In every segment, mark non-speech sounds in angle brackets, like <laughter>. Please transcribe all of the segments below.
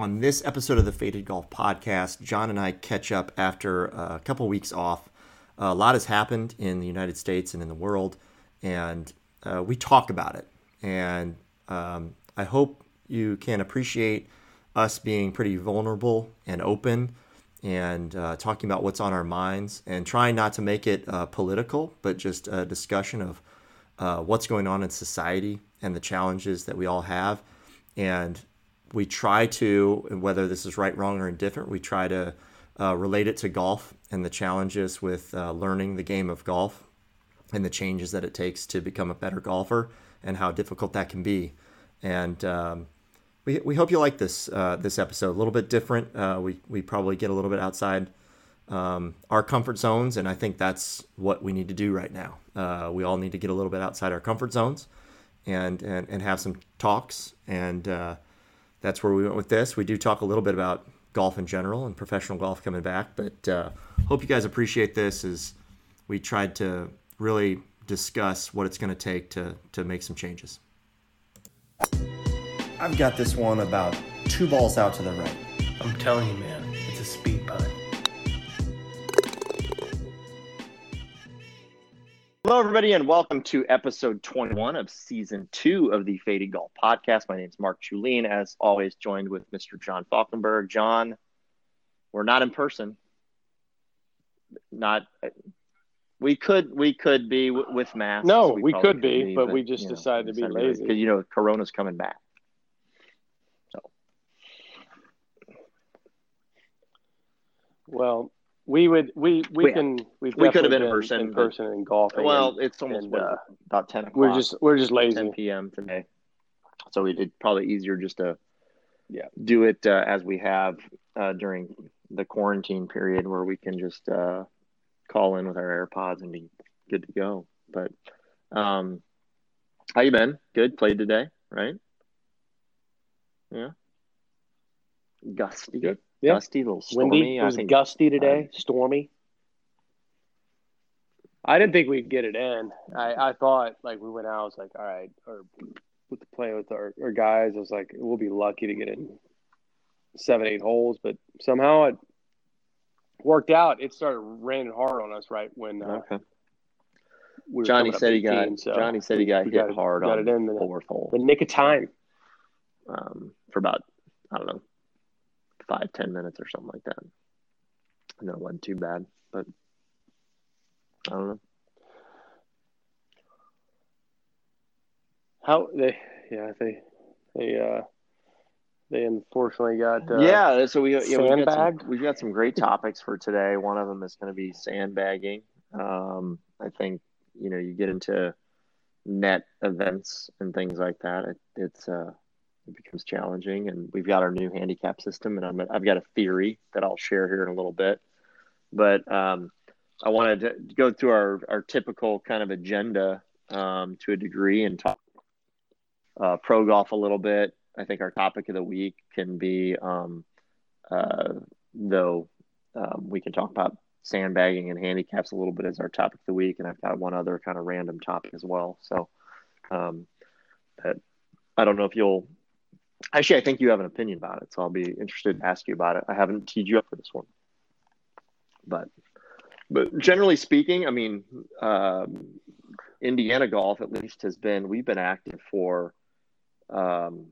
On this episode of the Faded Golf Podcast, John and I catch up after a couple weeks off. a lot has happened in the United States and in the world, and uh, we talk about it. And um, I hope you can appreciate us being pretty vulnerable and open and uh, talking about what's on our minds and trying not to make it uh, political, but just a discussion of uh, what's going on in society and the challenges that we all have. And we try to, whether this is right, wrong, or indifferent, we try to uh, relate it to golf and the challenges with uh, learning the game of golf and the changes that it takes to become a better golfer and how difficult that can be. And um, we, we hope you like this uh, this episode. A little bit different. Uh, we we probably get a little bit outside um, our comfort zones, and I think that's what we need to do right now. Uh, we all need to get a little bit outside our comfort zones, and and, and have some talks and uh, that's where we went with this. We do talk a little bit about golf in general and professional golf coming back, but uh, hope you guys appreciate this as we tried to really discuss what it's going to take to to make some changes. I've got this one about two balls out to the right. I'm telling you, man, it's a speed putt. Hello, everybody, and welcome to episode 21 of season two of the Faded Golf Podcast. My name is Mark Chulin, as always, joined with Mr. John Falkenberg. John, we're not in person. Not, we could we could be w- with masks. No, we, we could be, be, but, we just you know, decided to be lazy because you know Corona's coming back. So, well, we would we we, we can we we could have been in person in person in golf. Well, it's almost and, uh, about ten o'clock. We're just we're just lazy. Ten p.m. today, so did probably easier just to yeah do it uh, as we have uh, during the quarantine period where we can just uh, call in with our AirPods and be good to go. But um, how you been? Good. Played today, right? Yeah. Gusty. Good. Yeah. Gusty, little stormy. Windy. It was think, gusty today, uh, stormy. I didn't think we'd get it in. I, I thought like we went out. I was like, all right, or with the play with our, our guys, I was like, we'll be lucky to get in seven, eight holes, but somehow it worked out. It started raining hard on us right when. Uh, okay. We Johnny said he got. so Johnny said he got hit got hard got on it in the fourth hole. The nick of time. Um, for about I don't know five ten minutes or something like that. I know it wasn't too bad, but I don't know. How they yeah they they uh they unfortunately got uh, yeah so we yeah, we've, got some, we've got some great topics for today one of them is going to be sandbagging um, i think you know you get into net events and things like that it, it's uh it becomes challenging. And we've got our new handicap system, and I'm, I've got a theory that I'll share here in a little bit. But um, I wanted to go through our, our typical kind of agenda um, to a degree and talk uh, pro golf a little bit. I think our topic of the week can be, um, uh, though, um, we can talk about sandbagging and handicaps a little bit as our topic of the week, and I've got one other kind of random topic as well. So, um, that I don't know if you'll Actually, I think you have an opinion about it, so I'll be interested to ask you about it. I haven't teed you up for this one, but but generally speaking, I mean, um, Indiana golf at least has been we've been active for, um,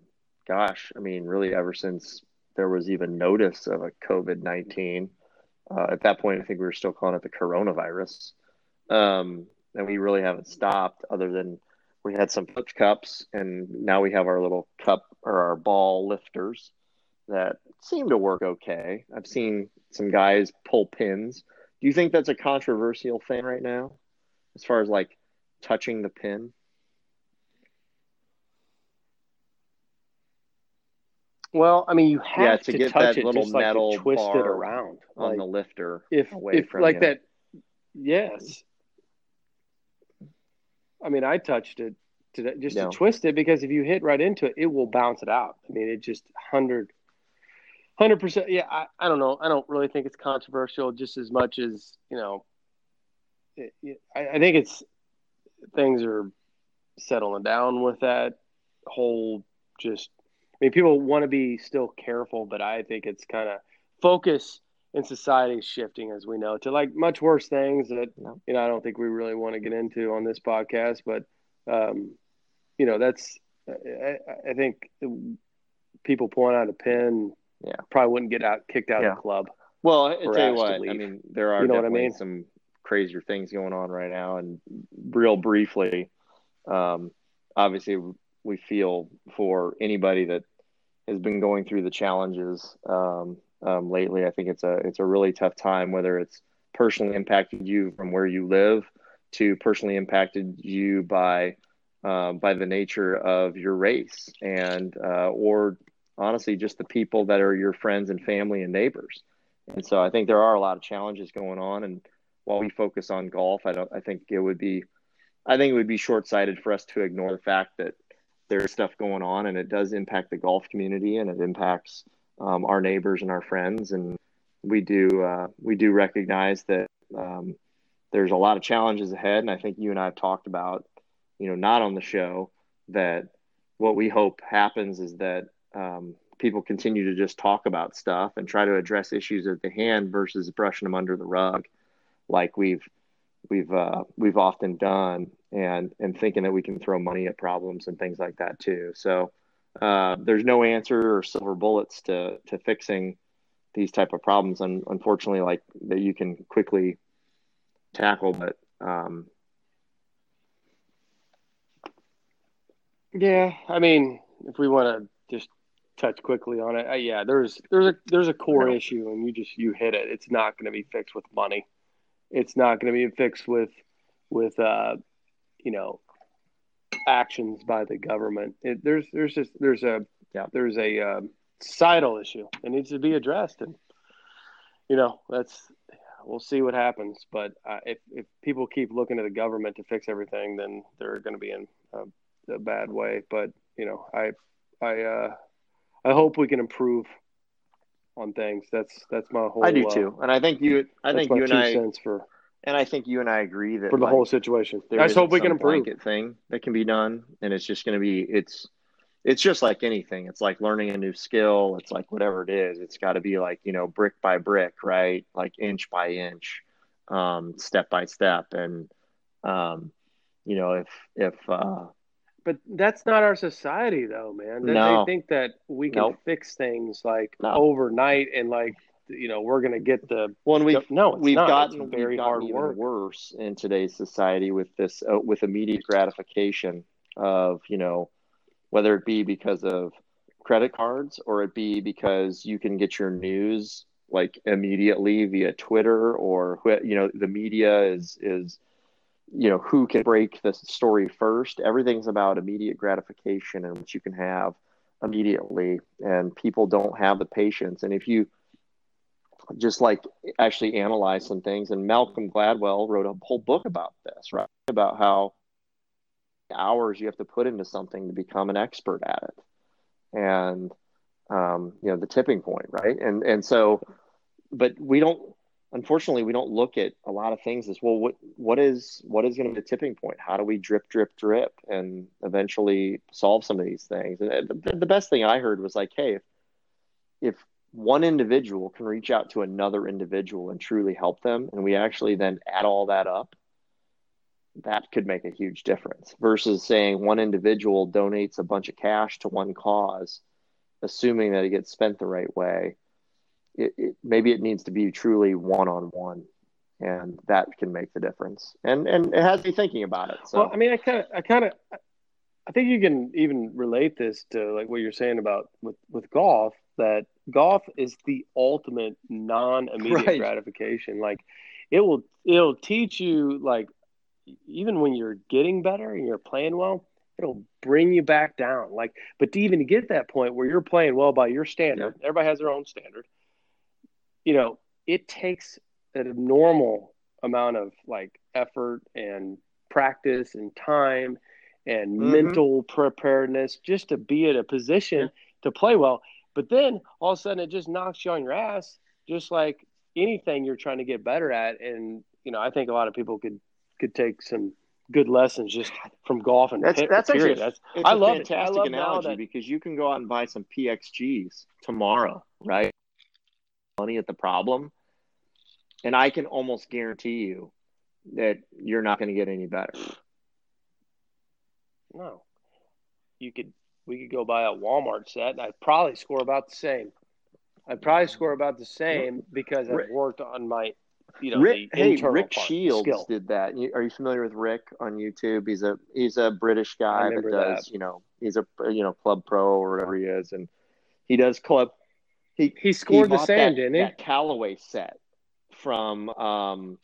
gosh, I mean, really ever since there was even notice of a COVID nineteen. Uh, at that point, I think we were still calling it the coronavirus, um, and we really haven't stopped other than we had some flip cups, and now we have our little cup or our ball lifters that seem to work okay. I've seen some guys pull pins. Do you think that's a controversial thing right now, as far as like touching the pin? Well, I mean, you have yeah, to, to get touch that it, little metal like twist it around on like, the lifter. If, if like you. that, yes, I mean, I touched it to just no. to twist it because if you hit right into it, it will bounce it out. I mean, it just hundred. Hundred percent. Yeah, I, I don't know. I don't really think it's controversial, just as much as you know. It, it, I, I think it's things are settling down with that whole just I mean, people want to be still careful, but I think it's kind of focus in society shifting, as we know, to like much worse things that you know I don't think we really want to get into on this podcast. But um, you know, that's I, I think people pulling out a pin, yeah, probably wouldn't get out kicked out yeah. of the club. Well, I tell you what, I mean, there are you know definitely I mean? some crazier things going on right now, and real briefly, um, obviously, we feel for anybody that has been going through the challenges um, um, lately. I think it's a it's a really tough time, whether it's personally impacted you from where you live to personally impacted you by uh, by the nature of your race and uh, or honestly just the people that are your friends and family and neighbors. And so I think there are a lot of challenges going on. And while we focus on golf, I don't I think it would be I think it would be short sighted for us to ignore the fact that there's stuff going on and it does impact the golf community and it impacts um, our neighbors and our friends. And we do uh, we do recognize that um, there's a lot of challenges ahead. And I think you and I have talked about, you know, not on the show that what we hope happens is that um, people continue to just talk about stuff and try to address issues at the hand versus brushing them under the rug, like we've we've uh, we've often done, and and thinking that we can throw money at problems and things like that too. So uh, there's no answer or silver bullets to to fixing these type of problems, and unfortunately, like that you can quickly tackle. But um, yeah, I mean, if we want to just touch quickly on it, uh, yeah, there's there's a there's a core issue, and you just you hit it. It's not going to be fixed with money. It's not going to be fixed with with uh, you know actions by the government. It, there's there's just there's a yeah, there's a uh, societal issue that needs to be addressed, and you know that's we'll see what happens. But uh, if if people keep looking to the government to fix everything, then they're going to be in a, a, bad way. But you know, I I uh, I hope we can improve on things. That's that's my whole. I do uh, too, and I think you. I think you and I. For and I think you and I agree that for the like, whole situation. I just hope we can improve. blanket thing that can be done, and it's just going to be it's it's just like anything. It's like learning a new skill. It's like whatever it is. It's got to be like you know brick by brick, right? Like inch by inch, um, step by step, and um, you know if if uh, But that's not our society, though, man. They, No. they think that we can Nope. fix things like No. overnight and like you know we're gonna get the Well, and we've no, it's we've not. gotten it's very we've gotten hard even work. worse in today's society with this uh, with immediate gratification of you know whether it be because of credit cards or it be because you can get your news like immediately via Twitter or you know the media is is you know who can break the story first everything's about immediate gratification and what you can have immediately and people don't have the patience and if you just like actually analyze some things. And Malcolm Gladwell wrote a whole book about this, right? About how hours you have to put into something to become an expert at it, and um, you know the tipping point, right? And and so, but we don't. Unfortunately, we don't look at a lot of things as well. What what is what is going to be the tipping point? How do we drip, drip, drip, and eventually solve some of these things? And the, the best thing I heard was like, hey, if, if one individual can reach out to another individual and truly help them, and we actually then add all that up, that could make a huge difference versus saying one individual donates a bunch of cash to one cause, assuming that it gets spent the right way. It, it, maybe it needs to be truly one on one, and that can make the difference. And and it has me thinking about it. So Well, I mean, I kind of, I kind of, I think you can even relate this to like what you're saying about with with golf. That golf is the ultimate non-immediate Right. gratification. Like, it will, it'll teach you like, even when you're getting better and you're playing well, it'll bring you back down. Like, but to even get that point where you're playing well by your standard, everybody has their own standard. You know, it takes an abnormal amount of like effort and practice and time and Mhm. mental preparedness just to be at a position to play well. But then all of a sudden it just knocks you on your ass, just like anything you're trying to get better at. And you know, I think a lot of people could could take some good lessons just from golf and That's pit- that's actually. That's I a love it. I fantastic love analogy that because you can go out and buy some PXGs tomorrow, right? Money at the problem, and I can almost guarantee you that you're not going to get any better. no, you could we could go buy a Walmart set and I'd probably score about the same. I'd probably mm-hmm. score about the same because I've worked on my you know Rick, the hey, Rick Shields skill. did that. Are you familiar with Rick on YouTube? He's a he's a British guy that does that. you know he's a you know club pro or whatever he is, and he does club. He He scored the bought same, that, didn't he? That Callaway set from um,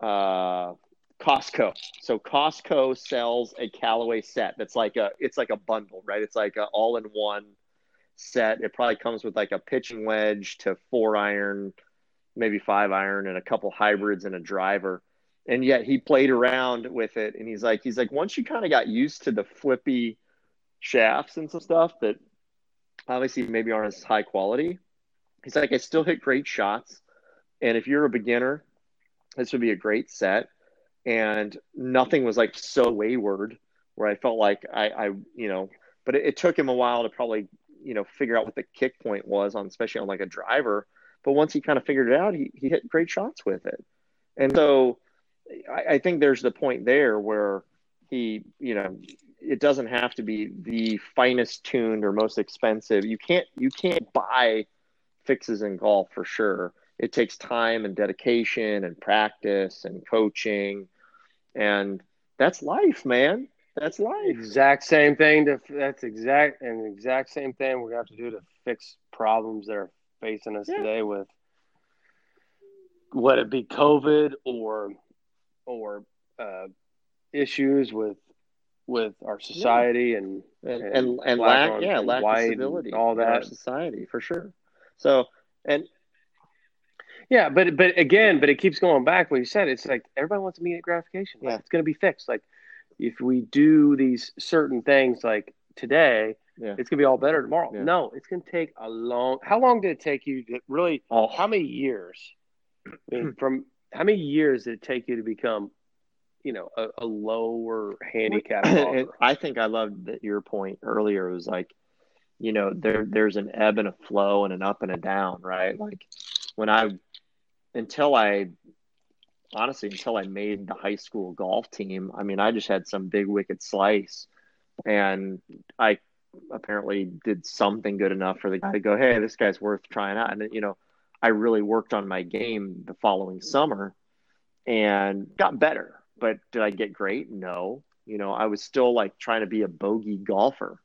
uh, Costco. So Costco sells a Callaway set that's like a it's like a bundle, right? It's like an all in one set. It probably comes with like a pitching wedge to four iron, maybe five iron, and a couple hybrids and a driver. And yet he played around with it, and he's like, he's like, once you kind of got used to the flippy shafts and some stuff that obviously maybe aren't as high quality. He's like, I still hit great shots. And if you're a beginner, this would be a great set. And nothing was like so wayward where I felt like I, I you know, but it, it took him a while to probably, you know, figure out what the kick point was on, especially on like a driver. But once he kind of figured it out, he, he hit great shots with it. And so I, I think there's the point there where he, you know, it doesn't have to be the finest tuned or most expensive. You can't you can't buy fixes in golf for sure. It takes time and dedication and practice and coaching, and that's life, man. That's life. Exact same thing. To that's exact and exact same thing we're gonna have to do to fix problems that are facing us Yeah. today with whether it be COVID or or uh, issues with with our society and and and and, and lack on- yeah and lack of civility all in our that. society for sure. So and Yeah, but but again, but it keeps going back. What you said, it's like everybody wants immediate gratification. Like Yeah. it's going to be fixed. Like if we do these certain things, like today, Yeah. it's going to be all better tomorrow. Yeah. No, it's going to take a long. How long did it take you to really? oh, How many years? I mean, from how many years did it take you to become, you know, a, a lower handicap? <clears throat> I think I loved that your point earlier was like, you know, there there's an ebb and a flow and an up and a down, right? Like when I until I honestly until I made the high school golf team, I mean, I just had some big wicked slice, and I apparently did something good enough for the guy to go, hey, this guy's worth trying out, and you know, I really worked on my game the following summer and got better. But did I get great? No. You know, I was still like trying to be a bogey golfer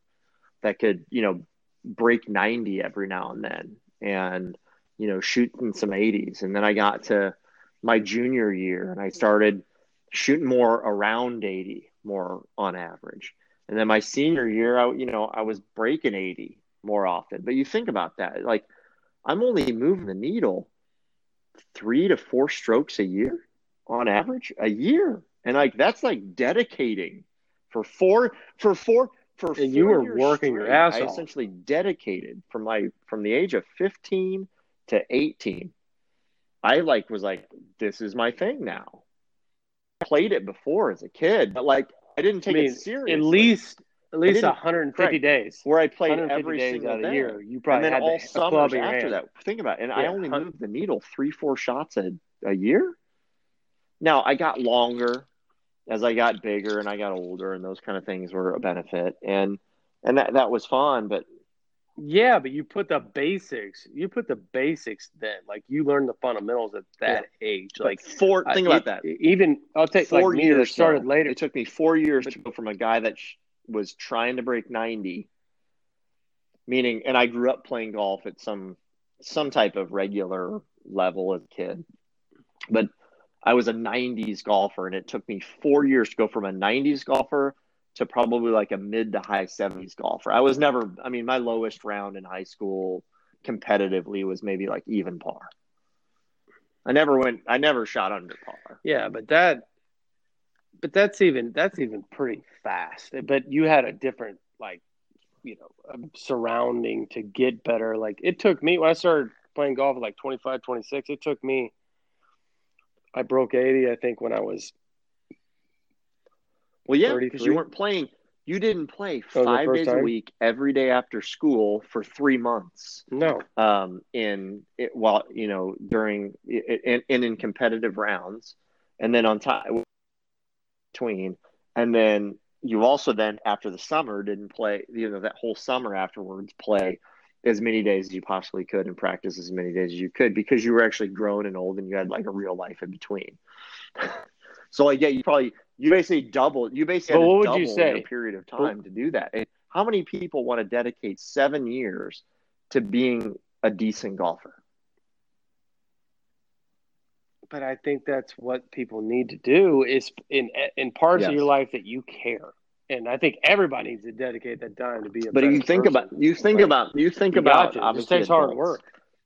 that could, you know, break 90 every now and then and, you know, shooting some 80s. And then I got to my junior year and I started shooting more around 80 more on average. And then my senior year, I, you know, I was breaking 80 more often. But you think about that, like I'm only moving the needle three to four strokes a year on average a year. And like that's like dedicating for four for four for And you were working your ass I off. essentially dedicated from my from the age of 15 to 18. I like was like, this is my thing now. I played it before as a kid, but like I didn't I take mean, it seriously. at least at least didn't- 150 correct. days. where I played 150 every days single out of day. year, you and probably then had all summers after hand. that. Think about it. And I only moved the needle three, four shots a, a year. Now I got longer as I got bigger and I got older, and those kind of things were a benefit. And and that that was fun. But Yeah, but you put the basics. You put the basics then. Like you learn the fundamentals at that age. like Like four. uh, Think about that. Even I'll take Four like years started though. later. It took me four years But- to go from a guy that sh- was trying to break ninety, meaning, and I grew up playing golf at some some type of regular level as a kid, but I was a '90s golfer, and it took me four years to go from a '90s golfer to probably like a mid to high '70s golfer. I was never. I mean, my lowest round in high school competitively was maybe like even par. I never went. I never shot under par. Yeah, but that, but that's even that's even pretty fast. But you had a different like, you know, um, surrounding to get better. Like it took me when I started playing golf at like 25, 26, It took me. I broke eighty, I think, when I was Well, yeah, because you weren't playing. You didn't play five days time? a week every day after school for three months. No. Um, in it, while you know during and in, in competitive rounds, and then on top between, and then you also then after the summer didn't play. You know that whole summer afterwards play as many days as you possibly could and practice as many days as you could because you were actually grown and old and you had like a real life in between. <laughs> so like yeah, you probably you basically doubled. You basically but what would you say? period of time to do that. And how many people want to dedicate seven years to being a decent golfer? But I think that's what people need to do is in in parts yes. of your life that you care. And I think everybody needs to dedicate that time to be a. But you think person. about you think right? about you think you about obviously it takes hard work.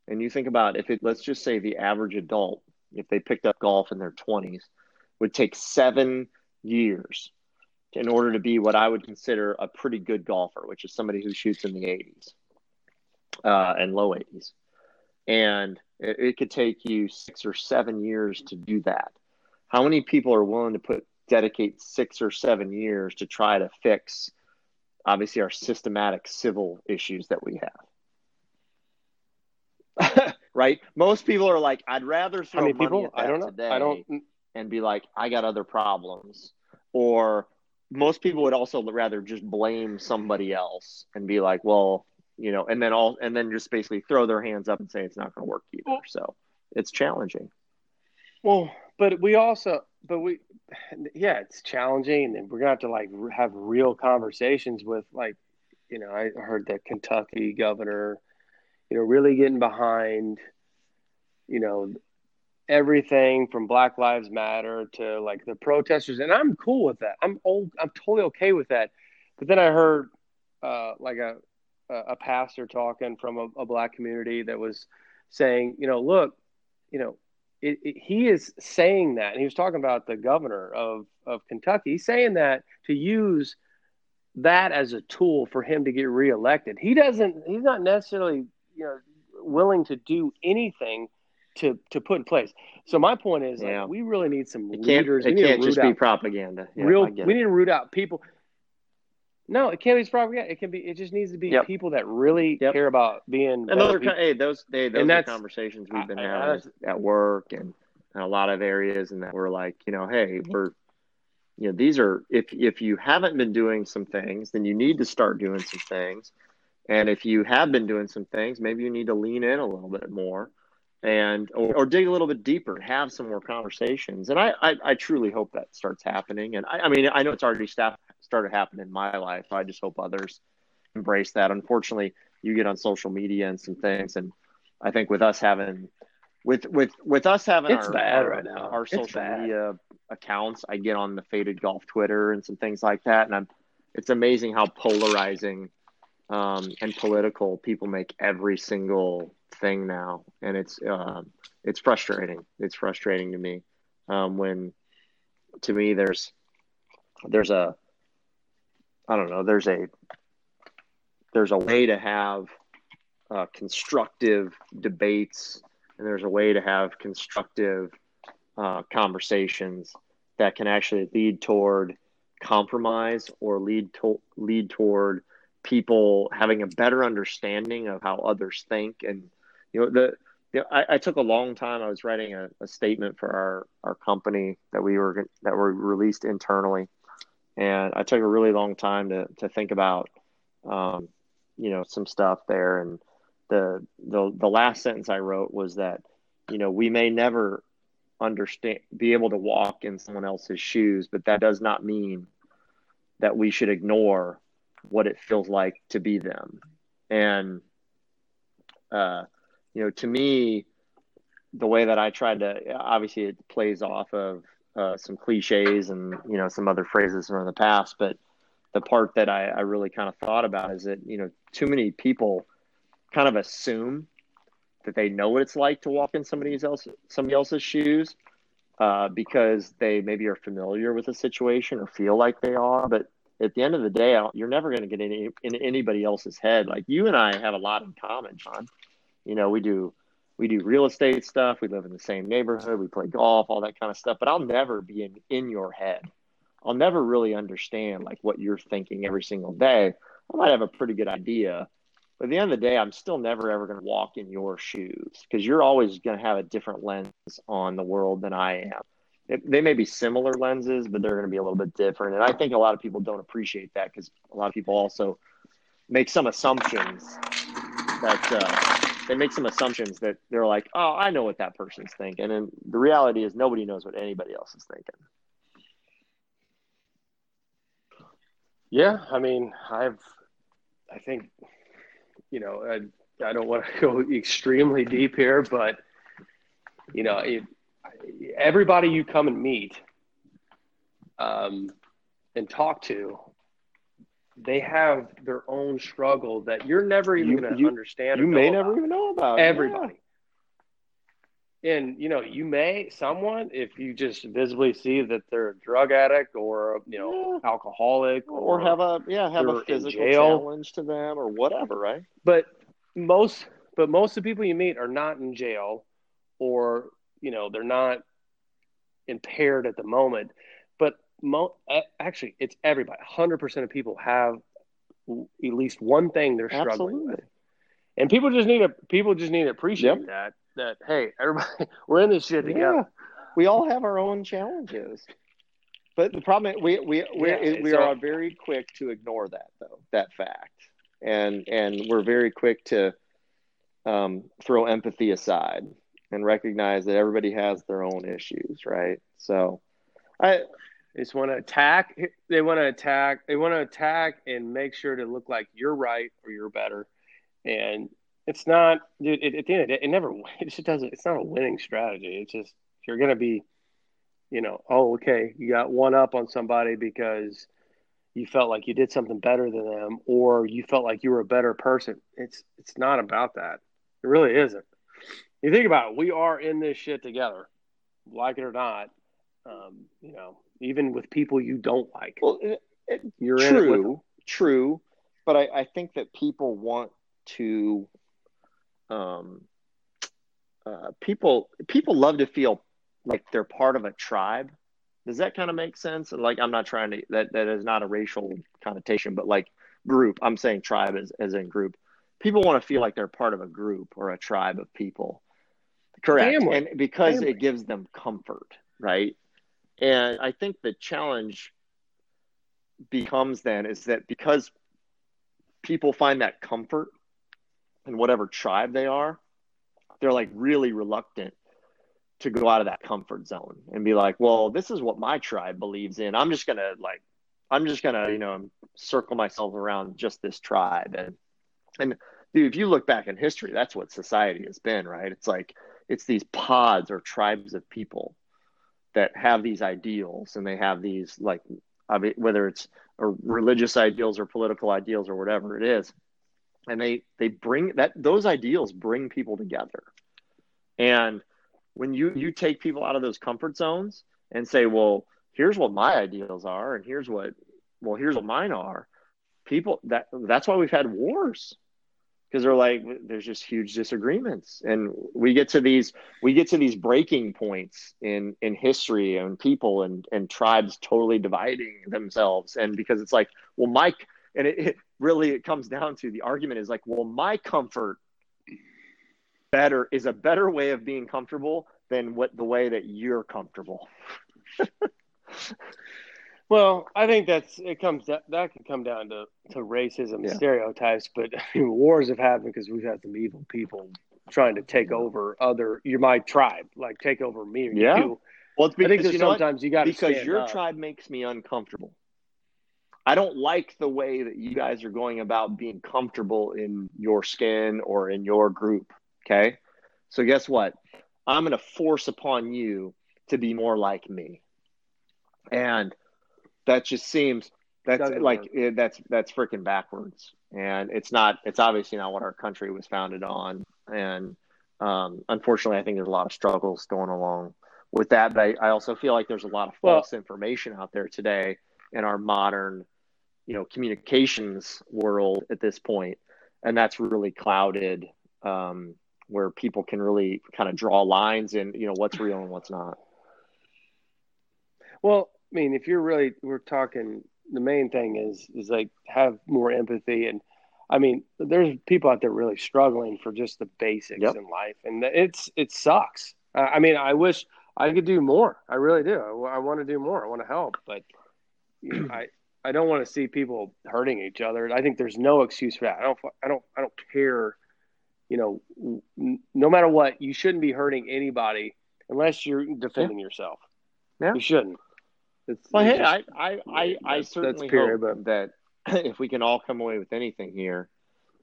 And you think about if it let's just say the average adult if they picked up golf in their twenties would take seven years in order to be what I would consider a pretty good golfer, which is somebody who shoots in the 80s uh, and low 80s. And it, it could take you six or seven years to do that. How many people are willing to put dedicate six or seven years to try to fix, obviously, our systematic civil issues that we have? <laughs> right? Most people are like, I'd rather throw money people? at that I don't know. today. I don't and be like, I got other problems. Or most people would also rather just blame somebody else and be like, well, you know, and then all and then just basically throw their hands up and say it's not going to work either. So it's challenging. Well, but we also, but we, yeah, it's challenging, and we're gonna have to like have real conversations with like, you know, I heard the Kentucky governor, you know, really getting behind, you know, everything from Black Lives Matter to like the protesters, and I'm cool with that. I'm old. I'm totally okay with that. But then I heard uh, like a a pastor talking from a, a, black community that was saying, you know, look, you know, it, it, he is saying that, and he was talking about the governor of of Kentucky. He's saying that to use that as a tool for him to get reelected. He doesn't. He's not necessarily, you know, willing to do anything to to put in place. So my point is, yeah. like, we really need some it leaders. It can't just be propaganda. Yeah, real, we need to root out people. No, it can't be propaganda. It can be. It just needs to be yep. people that really yep. care about being. And those are hey, those hey, those are conversations we've been I, having I, at work and, and a lot of areas, and that we're like, you know, hey, mm-hmm. we're you know these are if if you haven't been doing some things then you need to start doing some things and if you have been doing some things maybe you need to lean in a little bit more and or, or, dig a little bit deeper, have some more conversations. And I, I, I truly hope that starts happening. And I, I mean, I know it's already staff, started happening in my life. I just hope others embrace that. Unfortunately, you get on social media and some things, and I think with us having with with with us having it's our, bad our, right now. our social media accounts, I get on the faded golf Twitter and some things like that, and I'm. It's amazing how polarizing um, and political people make every single thing now, and it's uh, it's frustrating. It's frustrating to me um, when, to me, there's there's a I don't know. There's a there's a way to have uh, constructive debates, and there's a way to have constructive uh, conversations that can actually lead toward compromise or lead to lead toward people having a better understanding of how others think and you know the you know, I, I, took a long time. I was writing a, a, statement for our, our company that we were that were released internally, and I took a really long time to to think about, um, you know, some stuff there. And the the the last sentence I wrote was that, you know, we may never understand be able to walk in someone else's shoes, but that does not mean that we should ignore what it feels like to be them. And uh, you know, to me, the way that I tried to obviously it plays off of uh, some cliches and you know some other phrases from the past, but the part that I, I really kind of thought about is that you know too many people kind of assume that they know what it's like to walk in somebody else somebody else's shoes uh, because they maybe are familiar with the situation or feel like they are, but at the end of the day, you're never going to get any in anybody else's head. Like you and I have a lot in common, John. You know, we do we do real estate stuff. We live in the same neighborhood. We play golf, all that kind of stuff. But I'll never be in in your head. I'll never really understand like what you're thinking every single day. I might have a pretty good idea, but at the end of the day, I'm still never ever going to walk in your shoes because you're always going to have a different lens on the world than I am. It, they may be similar lenses, but they're going to be a little bit different. And I think a lot of people don't appreciate that because a lot of people also make some assumptions that uh, they make some assumptions that they're like, oh, I know what that person's thinking. And the reality is nobody knows what anybody else is thinking. Yeah, I mean, I've, I think, you know, I, I don't want to <laughs> go extremely deep here, but you know, it, everybody you come and meet, um, and talk to, they have their own struggle that you're never even going to understand. You may never even know about everybody. And you know, you may someone if you just visibly see that they're a drug addict or you know Yeah. alcoholic or, have a yeah have a physical challenge to them or whatever, right? but most but most of the people you meet are not in jail or you know they're not impaired at the moment mo- actually it's everybody 100% of people have at least one thing they're struggling Absolutely. with and people just need to people just need to appreciate Yep. that that hey everybody <laughs> we're in this shit together Yeah, we all have our own challenges. But the problem is we we we, Yeah, we are very quick to ignore that though that fact, and and we're very quick to um, throw empathy aside and recognize that everybody has their own issues, right? So, I They want to attack. They want to attack. They want to attack and make sure to look like you're right or you're better. And it's not, dude. It, at the end of the day, it never. <laughs> It just doesn't. It's not a winning strategy. It's just you're gonna be, you know, oh, okay, you got one up on somebody because you felt like you did something better than them, or you felt like you were a better person. It's it's not about that. It really isn't. You think about it. We are in this shit together, like it or not. Um, you know, even with people you don't like, well, it, it, you're true, true, but I, I think that people want to, um, uh, people people love to feel like they're part of a tribe. Does that kind of make sense? And like, I'm not trying to that that is not a racial connotation, but like group, I'm saying tribe as as in group. People want to feel like they're part of a group or a tribe of people. Correct, Family. and because Family. it gives them comfort, right? And I think the challenge becomes then is that because people find that comfort in whatever tribe they are, they're like really reluctant to go out of that comfort zone and be like, well, this is what my tribe believes in. I'm just going to like, I'm just going to, you know, circle myself around just this tribe. And, and dude, if you look back in history, that's what society has been, right? It's like, it's these pods or tribes of people that have these ideals and they have these like whether it's religious ideals or political ideals or whatever it is and they they bring that those ideals bring people together. And when you you take people out of those comfort zones and say well here's what my ideals are and here's what well here's what mine are people that that's why we've had wars because they're like there's just huge disagreements. And we get to these we get to these breaking points in in history and people and and tribes totally dividing themselves. And because it's like well mike and it, it really it comes down to the argument is like well my comfort better is a better way of being comfortable than what the way that you're comfortable <laughs> Well, I think that's it comes that that could come down to to racism Yeah. stereotypes, but I mean, wars have happened because we've had some evil people trying to take over other. You're my tribe, like take over me or Yeah. you. well it's because you know what? sometimes you got because your up. tribe makes me uncomfortable. I don't like the way that you guys are going about being comfortable in your skin or in your group. Okay. So, guess what? I'm going to force upon you to be more like me. And that just seems that's Doesn't like it, that's that's freaking backwards. And it's not it's obviously not what our country was founded on. And um, unfortunately i think there's a lot of struggles going along with that. But I, I also feel like there's a lot of Well- false information out there today in our modern you know communications world at this point. And that's really clouded um, where people can really kind of draw lines and you know what's real and what's not. Well, mean, if you're really, we're talking. The main thing is is like have more empathy and. I mean, there's people out there really struggling for just the basics Yep. in life, and it's it sucks. I I mean, I wish I could do more. I really do. I, want to do more. I want to help, but you know, <clears throat> I I don't want to see people hurting each other. I think there's no excuse for that. I don't I don't I don't care. You know, n- no matter what, you shouldn't be hurting anybody unless you're defending yourself. Yeah. you shouldn't. It's, Well, hey, I, I, I, I certainly period, hope that <clears throat> if we can all come away with anything here,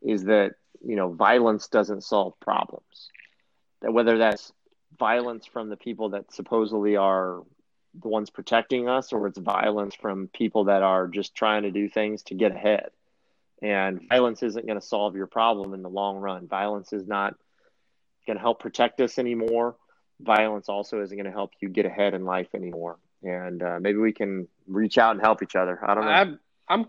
is that you know violence doesn't solve problems. That whether that's violence from the people that supposedly are the ones protecting us, or it's violence from people that are just trying to do things to get ahead. And violence isn't going to solve your problem in the long run. Violence is not going to help protect us anymore. Violence also isn't going to help you get ahead in life anymore and uh, maybe we can reach out and help each other. I don't know. I'm, I'm,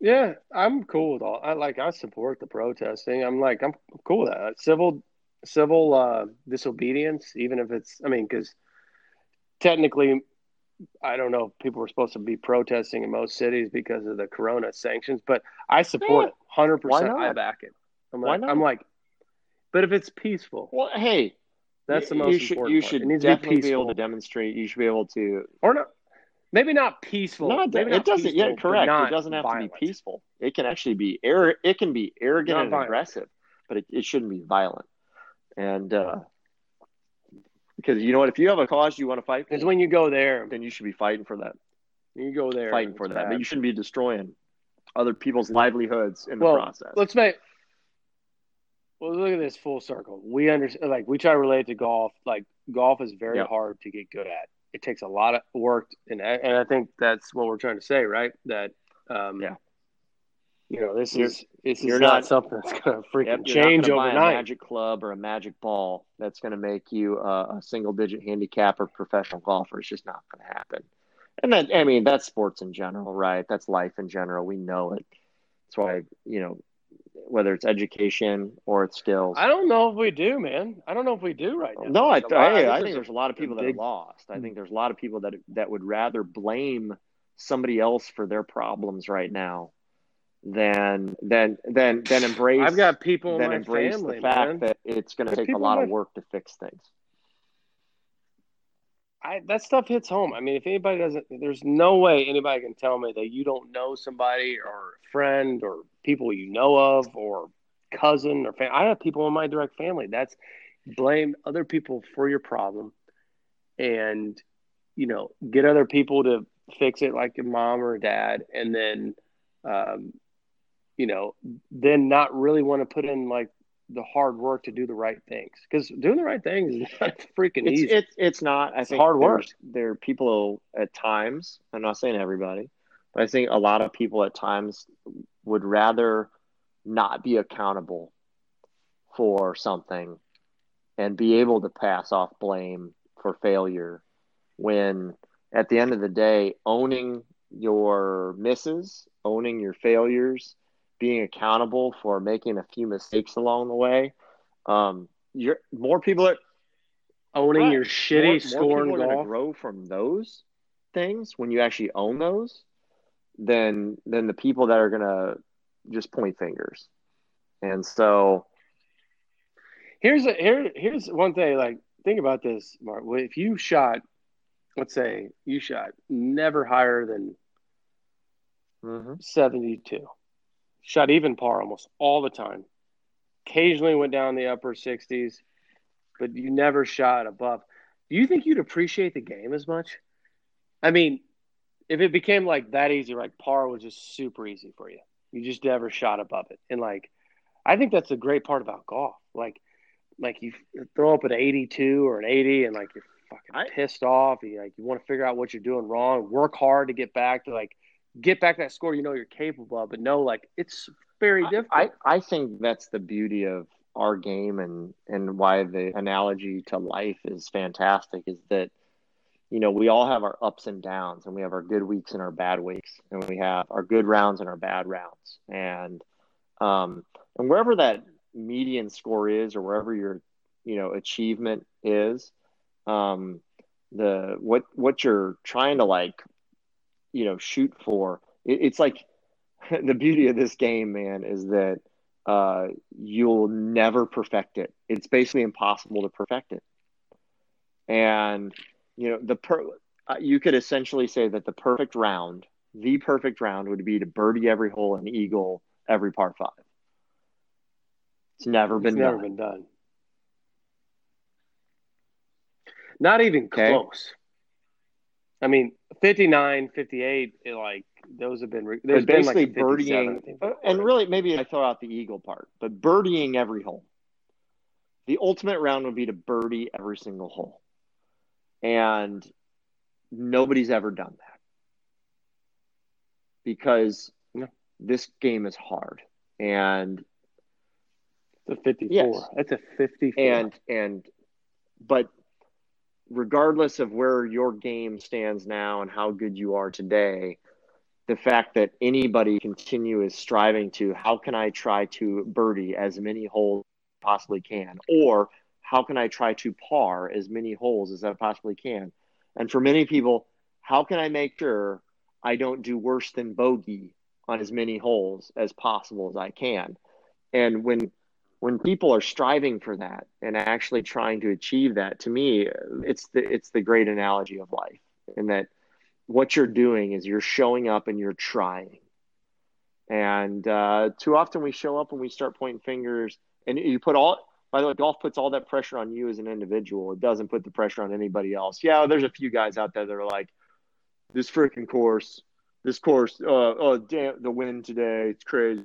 yeah, I'm cool with all. I like, I support the protesting. I'm like, I'm cool with that. Civil, civil uh, disobedience, even if it's, I mean, because technically, I don't know if people were supposed to be protesting in most cities because of the Corona sanctions, but I support Yeah. it, hundred Why percent. I back it. I'm Why like, not? I'm like, but if it's peaceful, well, hey, that's the most you should, important. You should needs definitely be be able to demonstrate. You should be able to. or not. Maybe not peaceful. No, maybe it doesn't. peaceful, Yeah, correct. It doesn't have violent. to be peaceful. It can actually be air. It can be arrogant Not and aggressive, but it, it shouldn't be violent. And uh, because you know what, if you have a cause you want to fight Because when you go there, then you should be fighting for that. you go there, Fighting for that. bad. But you shouldn't be destroying other people's livelihoods in the process. let's make. Well, look at this full circle. We understand, like we try to relate to golf. Like golf is very Yep. hard to get good at. It takes a lot of work, and I- and I think that's what we're trying to say, right? That um, Yeah. you know, this You're- is this is you're not, not- something that's going <laughs> to freaking Yep, you're change gonna buy a magic club or a magic ball that's going to make you a, a single digit handicap or professional golfer. It's just not going to happen. And that, I mean, that's sports in general, right? That's life in general. We know it. That's why, you know, whether it's education or it's skills. I don't know if we do, man. I don't know if we do right now. no, I, lot- I this think is there's a lot of people that are lost. I hmm. think there's a lot of people that that would rather blame somebody else for their problems right now than than than than embrace I've got people in my embrace family, the fact man. that it's going to take a lot of work to fix things. I, that stuff hits home. I mean, if anybody doesn't, there's no way anybody can tell me that you don't know somebody or a friend or people you know of or cousin or family. I have people in my direct family. That's blame other people for your problem and, you know, get other people to fix it like your mom or dad. And then, um, you know, then not really want to put in like the hard work to do the right things because doing the right things is not freaking It's easy. it's it's not. I It's think hard work. There are people at times. I'm not saying everybody, but I think a lot of people at times would rather not be accountable for something and be able to pass off blame for failure when at the end of the day owning your misses owning your failures being accountable for making a few mistakes along the way um you're more people are owning Right. your shitty more, more score people gonna grow from those things when you actually own those than than the people that are gonna just point fingers and so Here's a here here's one thing. Like think about this, Mark. If you shot, let's say you shot never higher than seventy two, shot even par almost all the time. Occasionally went down the upper sixties, but you never shot above. Do you think you'd appreciate the game as much? I mean, if it became like that easy, like par was just super easy for you, you just never shot above it, and like, I think that's a great part about golf. Like, like you throw up an 82 or an 80 and like you're fucking I- pissed off you like you want to figure out what you're doing wrong work hard to get back to like get back that score you know you're capable of but no like it's very difficult. I, I think that's the beauty of our game and and why the analogy to life is fantastic is that you know we all have our ups and downs and we have our good weeks and our bad weeks and we have our good rounds and our bad rounds. And um and wherever that median score is or wherever your you know achievement is um the what what you're trying to like, you know, shoot for. It, it's like <laughs> the beauty of this game, man, is that uh, you'll never perfect it. It's basically impossible to perfect it. And you know, the per, uh, you could essentially say that the perfect round, the perfect round, would be to birdie every hole and eagle every par five. It's never been it's never done. been done. Not even Okay. close. I mean, 59, 58, it, like those have been. Re- there's been like basically a birdieing, and really maybe I throw out the eagle part, but birdieing every hole. The ultimate round would be to birdie every single hole, and nobody's ever done that because No. this game is hard, and It's a 54. Yes. That's a 54. and and but regardless of where your game stands now and how good you are today the fact that anybody continue is striving to how can i try to birdie as many holes as I possibly can? Or how can i try to par as many holes as i possibly can? And for many people how can i make sure i don't do worse than bogey on as many holes as possible as i can? And when when people are striving for that and actually trying to achieve that to me it's the it's the great analogy of life in that what you're doing is you're showing up and you're trying. And uh, too often we show up and we start pointing fingers and you put all by the way golf puts all that pressure on you as an individual. It doesn't put the pressure on anybody else. Yeah there's a few guys out there that are like this freaking course this course uh, oh damn the wind today it's crazy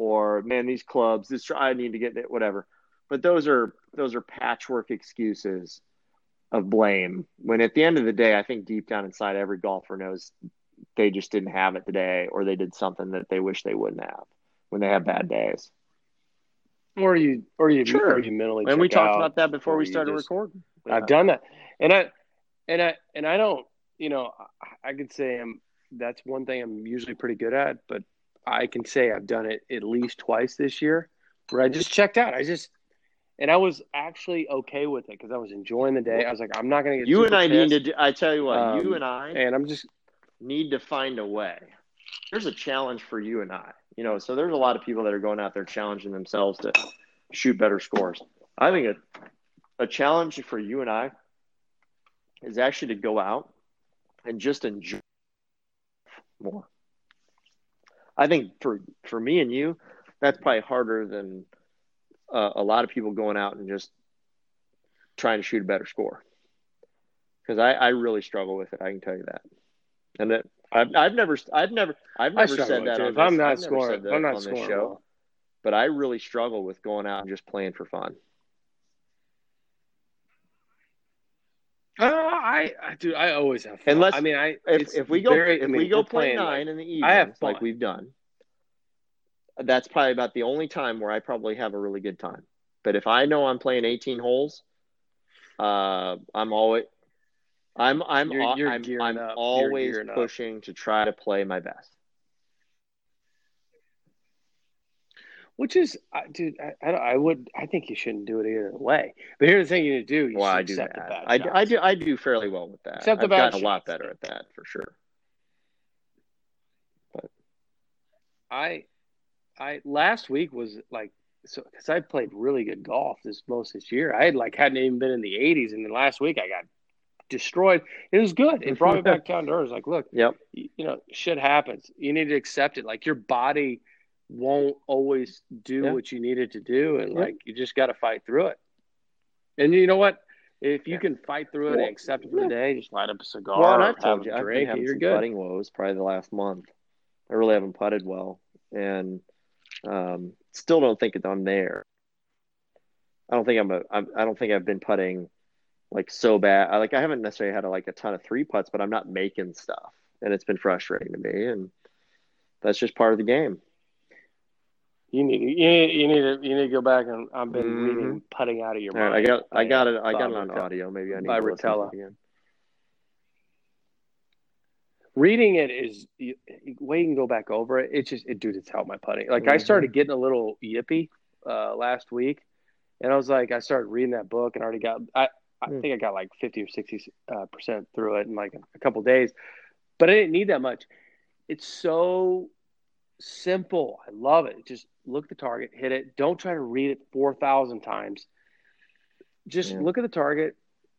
or man these clubs this i need to get it whatever but those are those are patchwork excuses of blame when at the end of the day i think deep down inside every golfer knows they just didn't have it today or they did something that they wish they wouldn't have when they have bad days or you, or you, Sure. or you mentally. and we talked out, about that before we started just- recording I've done that, and I, and I, and I don't. You know, I, I could say I'm. That's one thing I'm usually pretty good at, but I can say I've done it at least twice this year, where I just checked out. I just, and I was actually okay with it because I was enjoying the day. I was like, I'm not going to get you and i need to do, i tell you what Um, you and i and I'm just need to find a way. There's a challenge for you and I. You know, so there's a lot of people that are going out there challenging themselves to shoot better scores. I think a, a challenge for you and I is actually to go out and just enjoy more. I think for for me and you, that's probably harder than uh, a lot of people going out and just trying to shoot a better score. Because I, I really struggle with it. I can tell you that. And that I've, I've never I've never I've never said that on this, I'm not scoring, I'm not on this scoring show, well. but I really struggle with going out and just playing for fun. Uh, I, I do. I always have fun. Unless- I mean, I If, if we go very- if I mean, we go play playing, like- nine in the evenings I have like we've done, that's probably about the only time where I probably have a really good time. But if I know I'm playing 18 holes, uh, I'm always I'm I'm You're- you're I'm, I'm always pushing to try to play my best. Which is, I- dude, I, I, I would, I think you shouldn't do it either way. But here's the thing you need to do: you Well, I do that. I, do- shots. I do I do fairly well with that. The I've gotten a lot better at that for sure. But I, I last week was like, so because I played really good golf this most this year. I had like hadn't even been in the 80s, and then last week I got destroyed. It was good. It brought me <laughs> back down to earth. Like, look, Yep. you, you know, shit happens. You need to accept it. Like your body won't always do Yeah. what you needed to do, and Yeah. like you just got to fight through it. And you know what? If you Yeah. can fight through it Well, and accept it for the day, just light up a cigar, Well, I've told you, I've been drink, having you're some good. putting woes probably the last month. I really haven't putted well, and um, still don't think I'm there. I don't think I'm a. I'm, I don't think I've been putting like so bad. I, like I haven't necessarily had a, like a ton of three putts, but I'm not making stuff, and it's been frustrating to me. And that's just part of the game. You need, you need, you need to, you need to go back and I've been Mhm. reading "Putting Out of Your All right, I Mind." got I got it. I got it on audio. Maybe I need By to listen to Rotella. it again. reading it is you, way you can go back over it. It just, it, dude, it's helped my putting. Like I Mhm. started getting a little yippy uh, last week, and I was like, I started reading that book and already got. I I mm. think I got like 50 or 60 uh, percent through it in like a couple days, but I didn't need that much. It's so simple. I love it. Just look at the target, hit it. Don't try to read it 4,000 times. Just yeah. look at the target,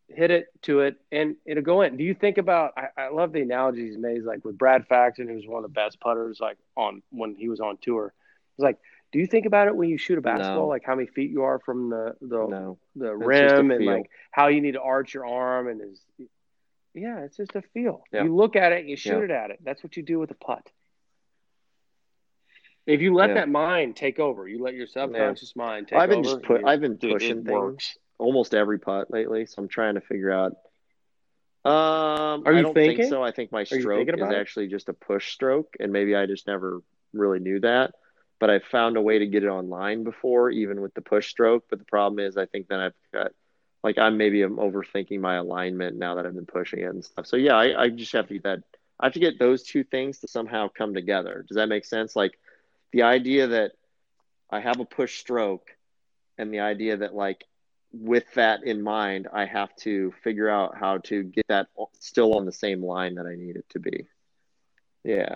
hit it to it, and it'll go in. Do you think about? I, I love the analogies made, like with Brad Faxon, who was one of the best putters, like on when he was on tour. It's like do you think about it when you shoot a basketball, no. like how many feet you are from the the no. the rim, and like how you need to arch your arm, and is yeah, it's just a feel. Yeah. You look at it, you shoot yeah. it at it. That's what you do with a putt. If you let yeah. that mind take over, you let your subconscious mind take I've been over. Just put, I've been pushing things works. almost every putt lately, so I'm trying to figure out. Um, Are you I don't thinking? think so. I think my stroke is actually just a push stroke, and maybe I just never really knew that but I found a way to get it online before, even with the push stroke. But the problem is, I think then I've got like I'm maybe I'm overthinking my alignment now that I've been pushing it and stuff. So yeah, I, I just have to get that. I have to get those two things to somehow come together. Does that make sense? Like the idea that I have a push stroke, and the idea that like with that in mind, I have to figure out how to get that still on the same line that I need it to be. Yeah.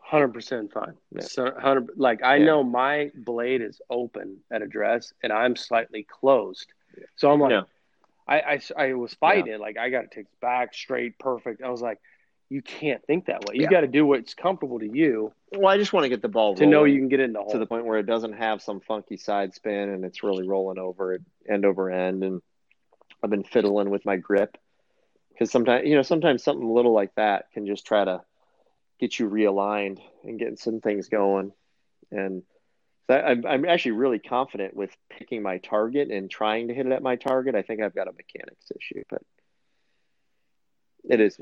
Hundred percent fine. Yeah. So hundred like I yeah. know my blade is open at address and I'm slightly closed. Yeah. So I'm like. I, I, I was fighting like I got to take back straight, perfect. I was like, you can't think that way. You got to do what's comfortable to you. Well, I just want to get the ball to know you can get in the hole to the point where it doesn't have some funky side spin and it's really rolling over end over end. And I've been fiddling with my grip because sometimes you know sometimes something little like that can just try to get you realigned and getting some things going. And I'm, I'm actually really confident with picking my target and trying to hit it at my target. I think I've got a mechanics issue, but it is.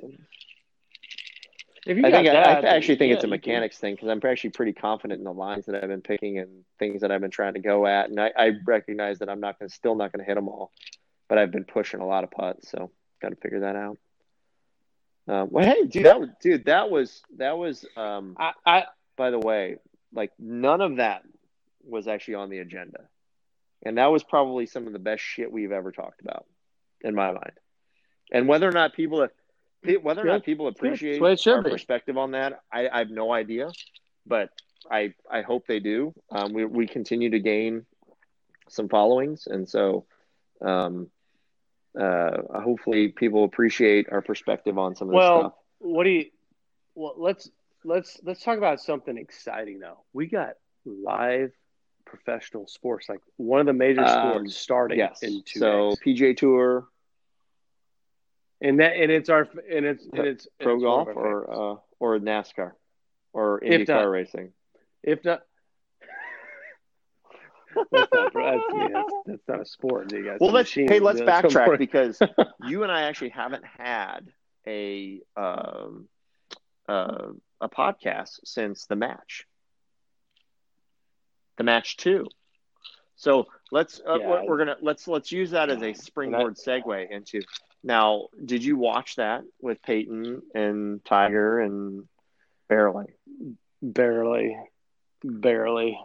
If you I think that, I, I, actually think yeah, it's a mechanics thing because I'm actually pretty confident in the lines that I've been picking and things that I've been trying to go at, and I, I recognize that I'm not going to still not going to hit them all, but I've been pushing a lot of putts, so got to figure that out. Um, well, hey, dude, that dude, that was that was. Um, I, I, by the way, like none of that was actually on the agenda, and that was probably some of the best shit we've ever talked about, in my mind. And whether or not people, have, whether or not people appreciate our be. perspective on that, I, I, have no idea, but I I hope they do. Um, we we continue to gain some followings, and so um, uh, hopefully people appreciate our perspective on some of this well, stuff. what do you? Well, let's let's let's talk about something exciting though. We got live professional sports, like one of the major um, sports um, starting yes. in two so days. PGA Tour, and that and it's our and it's and it's pro it's golf or uh, or NASCAR or IndyCar racing. If not, that's, not, that's, that's, that's, not a sport. You guys well, let's hey, let's backtrack because <laughs> you and I actually haven't had a um, uh, a podcast since the match, the match two. So let's uh, yeah, we're, gonna let's let's use that yeah, as a springboard I, segue into. Now, did you watch that with Peyton and Tiger and barely, barely, barely,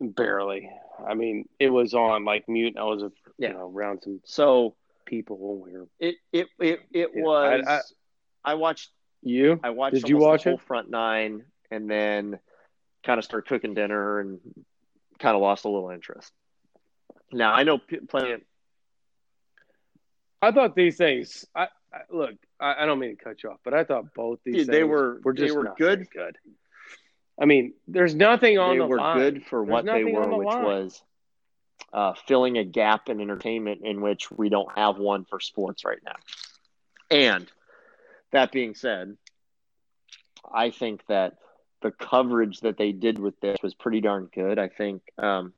barely? I mean, it was on like mute. I was, yeah. you know, around some so people we were. It it it it yeah, was. I, I, I, watched you. I watched. Did you watch the it? front nine, and then kind of started cooking dinner and kind of lost a little interest. Now I know plenty of. I thought these things. I, I look. I, I, don't mean to cut you off, but I thought both these. they were. Were just they were good. Good. I mean, there's nothing on they the were line. good for there's what they were, the which line. was uh, filling a gap in entertainment in which we don't have one for sports right now. And that being said, I think that the coverage that they did with this was pretty darn good. I think um,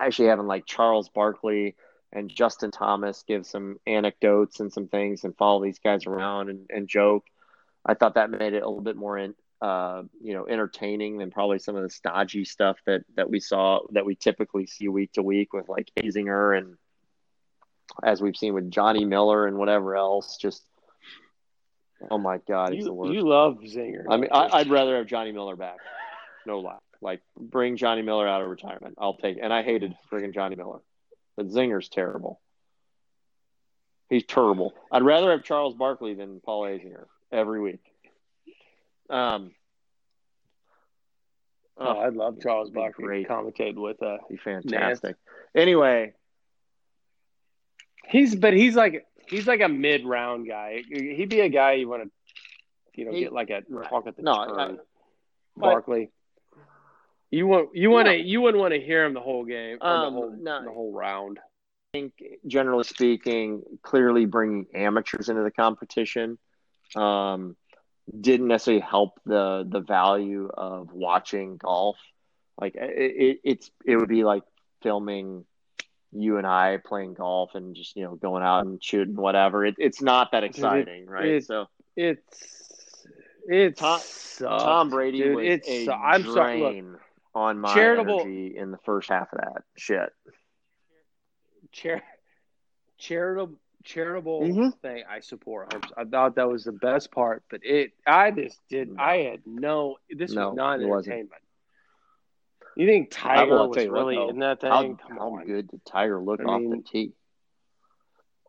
actually having like Charles Barkley and Justin Thomas give some anecdotes and some things and follow these guys around and, and joke. I thought that made it a little bit more in, uh, you know, entertaining than probably some of the stodgy stuff that that we saw that we typically see week to week with like Azinger and as we've seen with Johnny Miller and whatever else. Just oh my god, you, you love Zinger. I mean, I, would rather have Johnny Miller back. No lie. Like bring Johnny Miller out of retirement. I'll take. And I hated friggin' Johnny Miller, but Zinger's terrible. He's terrible. I'd rather have Charles Barkley than Paul Azinger every week. Um, oh, I'd love Charles Barkley great. commentate with uh be fantastic. Anyway, he's but he's like he's like a mid round guy. He'd be a guy you want to you know He- get like a right. talk at the No, turn. I- Barkley. You want you want to No. you wouldn't want to hear him the whole game, Um, the whole no. the whole round. I think, generally speaking, clearly bringing amateurs into the competition um, didn't necessarily help the the value of watching golf. Like it, it, it's it would be like filming you and I playing golf and just you know going out and shooting whatever. It, it's not that exciting, right? it- so It's it's Tom- Tom Brady dude. was it's a I'm sorry. Look, drain on my Charitable- energy in the first half of that shit. char- charitable charitable Mhm. thing I support. 100%. I thought that was the best part, but it I just did. No. I had no. This No, was not entertainment. You think Tiger was you what, really in that thing? How, Come how on. good did Tiger look I off mean- the tee?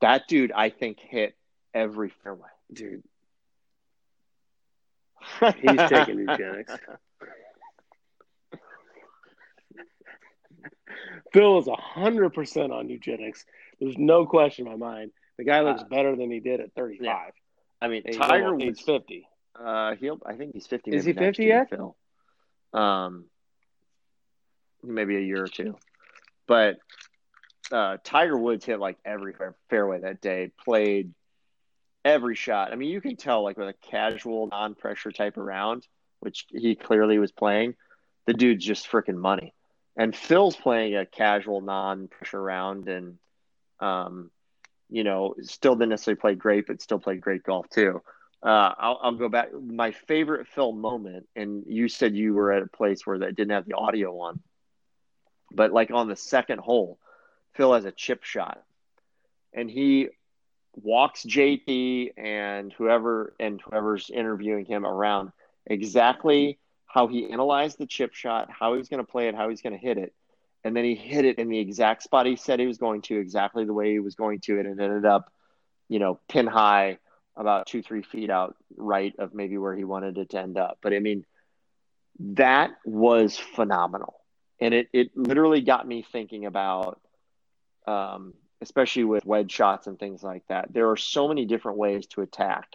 That dude, I think, hit every fairway. dude. He's taking eugenics. <laughs> Bill is hundred percent on eugenics. There's no question in my mind. The guy looks Uh, better than he did at 35. I mean, He's Tiger almost- was he's 50. Uh, he'll. I think he's fifty. Is he 50 year, yet? Phil. Um, maybe a year or two, but uh, Tiger Woods hit like every fairway that day. Played every shot. I mean, you can tell like with a casual, non-pressure type of round, which he clearly was playing. The dude's just freaking money. And Phil's playing a casual, non-pressure round, and um, you know, still didn't necessarily play great, but still played great golf too. Uh, I'll, I'll go back. My favorite Phil moment, and you said you were at a place where that didn't have the audio on, but like on the second hole, Phil has a chip shot, and he walks JP and whoever and whoever's interviewing him around exactly how he analyzed the chip shot, how he was going to play it, how he's going to hit it, and then he hit it in the exact spot he said he was going to, exactly the way he was going to, It and it ended up, you know, pin high about two, three feet out right of maybe where he wanted it to end up. But I mean, that was phenomenal. And it, it literally got me thinking about, um, especially with wedge shots and things like that. There are so many different ways to attack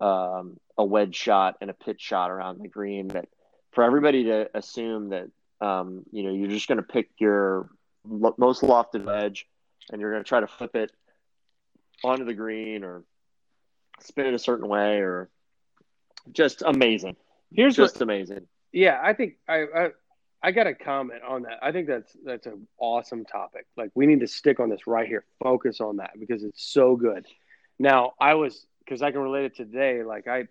um, a wedge shot and a pitch shot around the green But for everybody to assume that, um, you know, you're just going to pick your lo- most lofted wedge and you're going to try to flip it onto the green or spin it a certain way or just amazing. Here's what Just amazing. Yeah, I think I, I I got a comment on that. I think that's that's an awesome topic. Like we need to stick on this right here. Focus on that because it's so good. Now, I was because I can relate it to today. Like I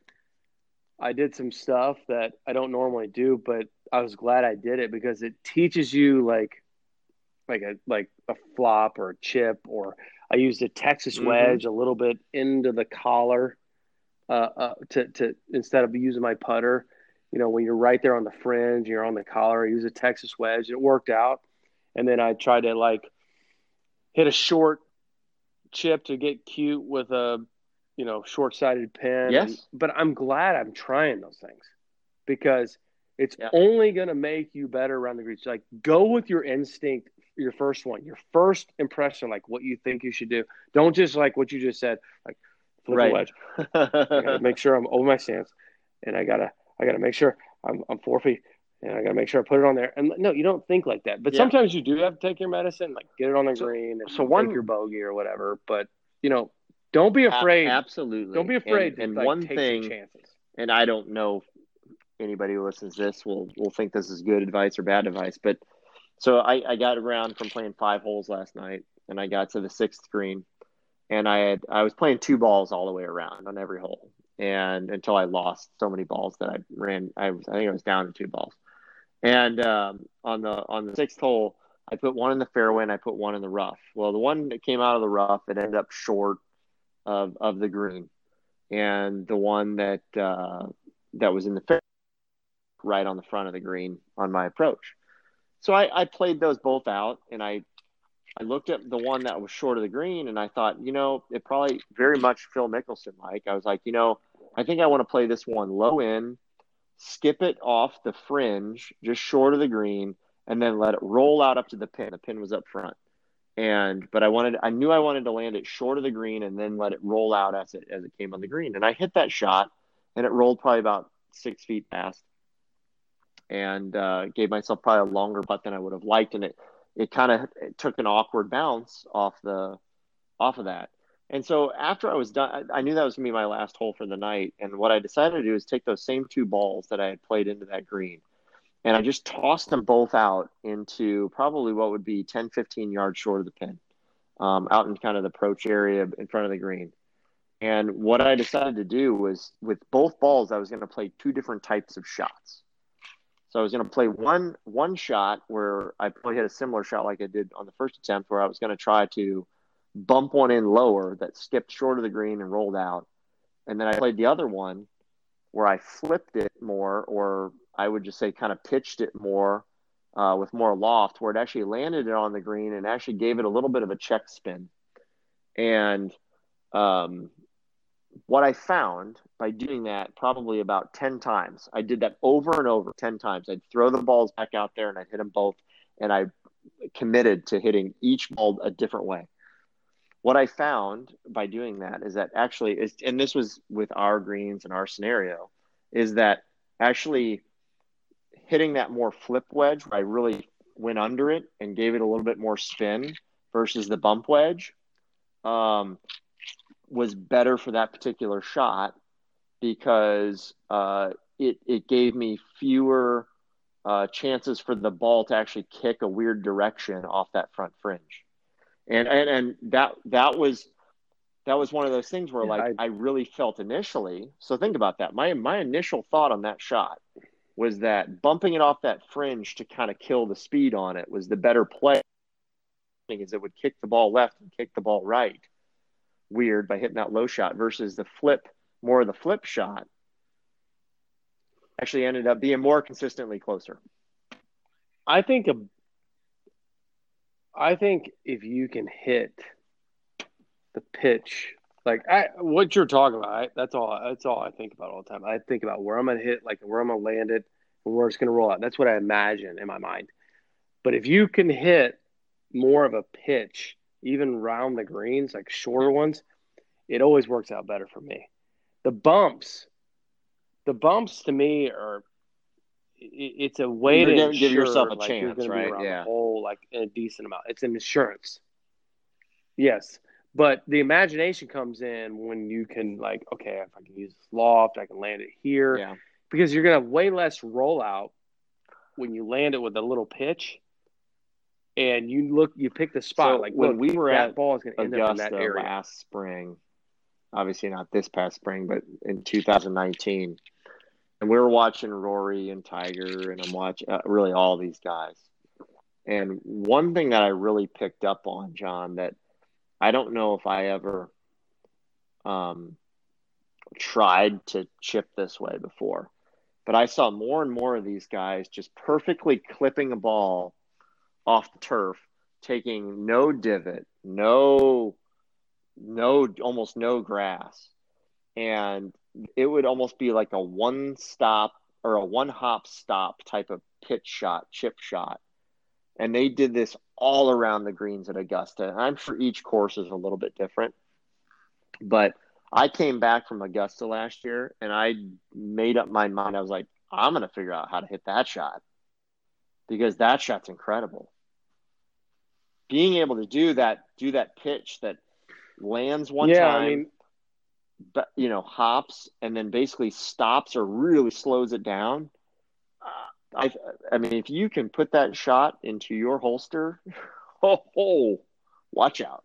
I did some stuff that I don't normally do, but I was glad I did it because it teaches you like like a like a flop or a chip or I used a Texas Mhm. wedge a little bit into the collar uh, uh, to to instead of using my putter you know, when you're right there on the fringe, you're on the collar, I use a Texas wedge. It worked out. And then I tried to like hit a short chip to get cute with a, you know, short sided pin. Yes. And- but I'm glad I'm trying those things because it's Yeah. only going to make you better around the greens. Like go with your instinct, your first one, your first impression, like what you think you should do. Don't just like what you just said, like flip Right. a wedge. Make sure I'm over my stance, and I gotta I gotta make sure I'm I'm four feet, and I gotta make sure I put it on there. And no, you don't think like that, but Yeah. sometimes you do have to take your medicine, like get it on the So- green and so one- your bogey or whatever. But you know, don't be afraid. Absolutely. Don't be afraid And, to and like, one take thing, chances. and I don't know if anybody who listens to this will will think this is good advice or bad advice, but so I, I got around from playing five holes last night, and I got to the sixth green, and I had I was playing two balls all the way around on every hole, and until I lost so many balls that I ran, I was I think I was down to two balls, and um, on the on the sixth hole. I put one in the fairway and I put one in the rough. Well, the one that came out of the rough, it ended up short of of the green, and the one that uh, that was in the fair right on the front of the green on my approach. So I, I played those both out, and I I looked at the one that was short of the green, and I thought, you know, it probably very much Phil Mickelson like. I was like, you know, I think I want to play this one low in, skip it off the fringe, just short of the green, and then let it roll out up to the pin. The pin was up front, and but I wanted, I knew I wanted to land it short of the green and then let it roll out as it as it came on the green, and I hit that shot, and it rolled probably about six feet past, and uh, gave myself probably a longer putt than I would have liked, and it it kind of took an awkward bounce off the off of that. And so after I was done, I, I knew that was gonna be my last hole for the night. And what I decided to do is take those same two balls that I had played into that green, and I just tossed them both out into probably what would be 10, 15 yards short of the pin, um, out in kind of the approach area in front of the green. And what I decided to do was with both balls, I was going to play two different types of shots. So I was going to play one one shot where I probably hit a similar shot like I did on the first attempt, where I was going to try to bump one in lower that skipped short of the green and rolled out, and then I played the other one where I flipped it more, or I would just say kind of pitched it more uh, with more loft, where it actually landed it on the green and actually gave it a little bit of a check spin, and um, what I found by doing that probably about 10 times, I did that over and over 10 times. I'd throw the balls back out there and I'd hit them both. And I committed to hitting each ball a different way. What I found by doing that is that actually, is, and this was with our greens and our scenario, is that actually hitting that more flip wedge where I really went under it and gave it a little bit more spin versus the bump wedge um, was better for that particular shot because uh, it it gave me fewer uh, chances for the ball to actually kick a weird direction off that front fringe, and and and that that was that was one of those things where yeah, like I, I really felt initially. So think about that. My my initial thought on that shot was that bumping it off that fringe to kind of kill the speed on it was the better play. Is it would kick the ball left and kick the ball right weird by hitting that low shot versus the flip, more of the flip shot, actually ended up being more consistently closer. I think a, I think if you can hit the pitch, like I, what you're talking about, I, that's all. That's all I think about all the time. I think about where I'm gonna hit, like where I'm gonna land it, and where it's gonna roll out. That's what I imagine in my mind. But if you can hit more of a pitch even round the greens, like shorter ones, it always works out better for me. The bumps, the bumps to me are it's a way you're to ensure, give yourself a like, chance, right? yeah, whole like a decent amount. It's an insurance. Yes, but the imagination comes in when you can like, okay, if I can use this loft, I can land it here. Yeah. Because you're gonna have way less rollout when you land it with a little pitch and you look, you pick the spot. So like when we were that at ball is going to end up in that area. last spring, obviously not this past spring, but in 2019, and we were watching Rory and Tiger, and I'm watching uh, really all these guys. And one thing that I really picked up on, John, that I don't know if I ever um, tried to chip this way before, but I saw more and more of these guys just perfectly clipping a ball off the turf, taking no divot, no, no, almost no grass. And it would almost be like a one stop or a one hop stop type of pitch shot, chip shot. And they did this all around the greens at Augusta. I'm sure each course is a little bit different. But I came back from Augusta last year and I made up my mind. I was like, I'm going to figure out how to hit that shot because that shot's incredible being able to do that, do that pitch that lands one yeah, time, I mean, but you know, hops and then basically stops or really slows it down. I, I mean, if you can put that shot into your holster, <laughs> oh, oh watch out.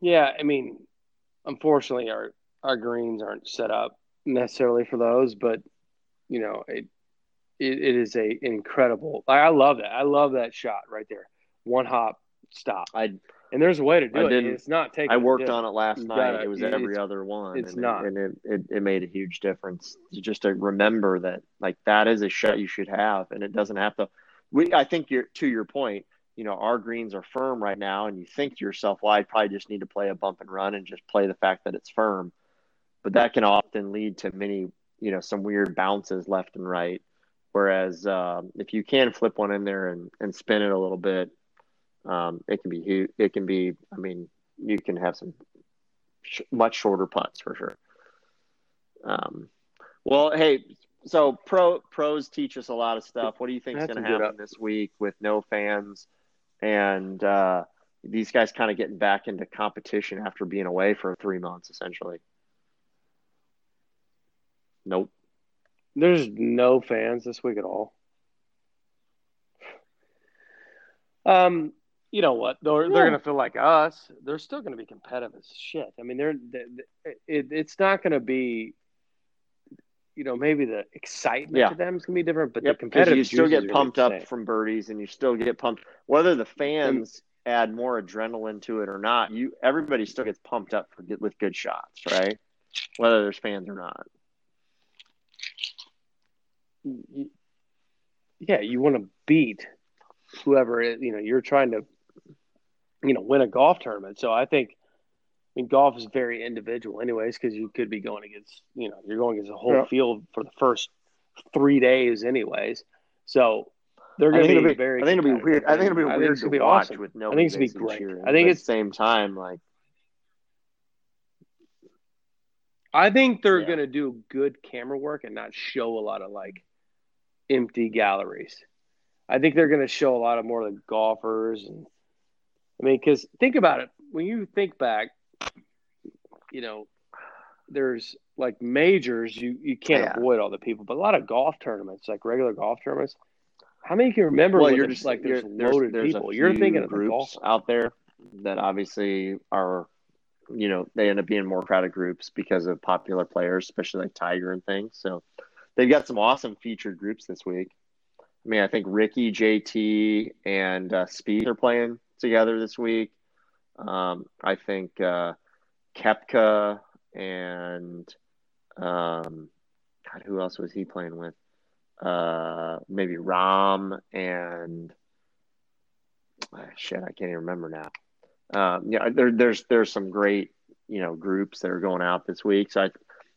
Yeah, I mean, unfortunately, our our greens aren't set up necessarily for those, but you know, it it, it is a incredible. I love that. I love that shot right there. One hop stop. I and there's a way to do I it. Didn't, it's not taking. I worked on it last you night. Gotta, it was every other one. It's and not, it, and it, it, it made a huge difference. Just to remember that, like that is a shot you should have, and it doesn't have to. we I think you're to your point. You know, our greens are firm right now, and you think to yourself, "Well, I probably just need to play a bump and run and just play the fact that it's firm." But that can often lead to many, you know, some weird bounces left and right. Whereas um, if you can flip one in there and, and spin it a little bit, um, it can be it can be. I mean, you can have some sh- much shorter putts for sure. Um, well, hey, so pro pros teach us a lot of stuff. What do you think is going to happen this week with no fans and uh, these guys kind of getting back into competition after being away for three months, essentially? Nope. There's no fans this week at all. Um, you know what? They're, yeah. they're going to feel like us. They're still going to be competitive as shit. I mean, they're, they're it, it's not going to be you know, maybe the excitement yeah. to them is gonna be different, but yep, the competitive you still get pumped up from birdies and you still get pumped whether the fans and, add more adrenaline to it or not, you everybody still gets pumped up for with good shots, right? Whether there's fans or not. Yeah, you want to beat whoever you know you're trying to you know win a golf tournament. So I think I mean, golf is very individual, anyways, because you could be going against, you know, you're going against a whole yeah. field for the first three days, anyways. So they're going to be, be, very. I think it'll be weird. I think it'll be weird it'll to be watch awesome. with no. I think it's gonna be great. Cheering, I think at the same time, like. I think they're yeah. going to do good camera work and not show a lot of like empty galleries. I think they're going to show a lot of more of the golfers and. I mean, because think about it. When you think back, you know, there's like majors, you, you can't yeah. avoid all the people, but a lot of golf tournaments, like regular golf tournaments, how many can remember? Well, you're just like there's loaded there's, there's people. You're thinking of groups out there that obviously are, you know, they end up being more crowded groups because of popular players, especially like Tiger and things. So they've got some awesome featured groups this week. I mean, I think Rickie, JT, and uh, Spieth are playing together this week. Um, I think uh, Koepka and um, God, who else was he playing with? Uh, maybe Rahm and oh, shit, I can't even remember now. Um, yeah, there, there's there's some great you know groups that are going out this week, so I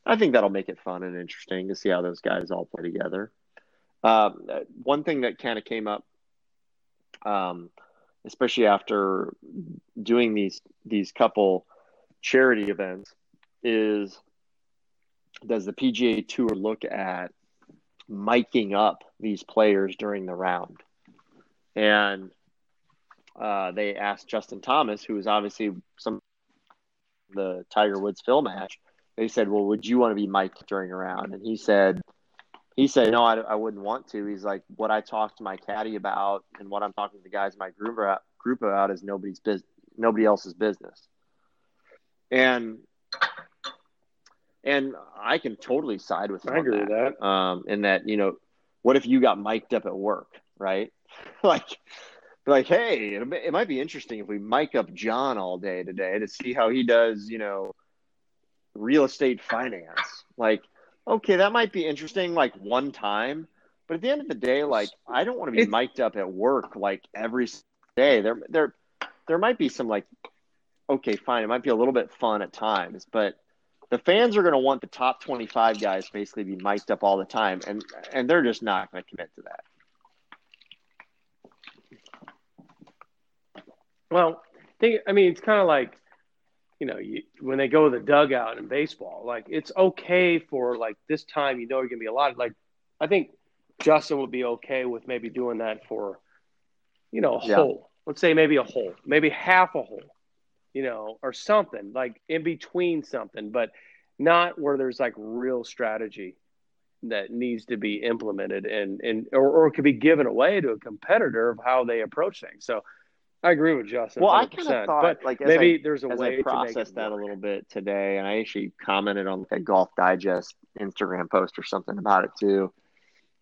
I think that'll make it fun and interesting to see how those guys all play together. Um, one thing that kind of came up, um, especially after doing these these couple charity events is does the PGA Tour look at miking up these players during the round? And uh, they asked Justin Thomas, who was obviously some the Tiger Woods film match. They said, "Well, would you want to be mic'd during a round?" And he said, "He said no, I, I wouldn't want to." He's like, "What I talked to my caddy about and what I'm talking to the guys in my group about, group about is nobody's business, nobody else's business." and and I can totally side with. I agree that, with that. Um, in that you know, what if you got mic'd up at work, right? <laughs> like, like, hey, it, it might be interesting if we mic up John all day today to see how he does, you know, real estate finance. Like, okay, that might be interesting, like one time. But at the end of the day, like, I don't want to be it's, mic'd up at work like every day. There, there, there might be some like okay, fine, it might be a little bit fun at times, but the fans are going to want the top 25 guys basically be mic'd up all the time, and and they're just not going to commit to that. Well, think, I mean, it's kind of like, you know, you, when they go to the dugout in baseball, like it's okay for like this time, you know, you're going to be a lot. Like, I think Justin would be okay with maybe doing that for, you know, a yeah. hole. Let's say maybe a hole, maybe half a hole you know, or something like in between something, but not where there's like real strategy that needs to be implemented and and or, or could be given away to a competitor of how they approach things. So I agree with Justin. Well, 100%, I kind of thought but like maybe I, there's a way I processed that a little bit today, and I actually commented on like a Golf Digest Instagram post or something about it too.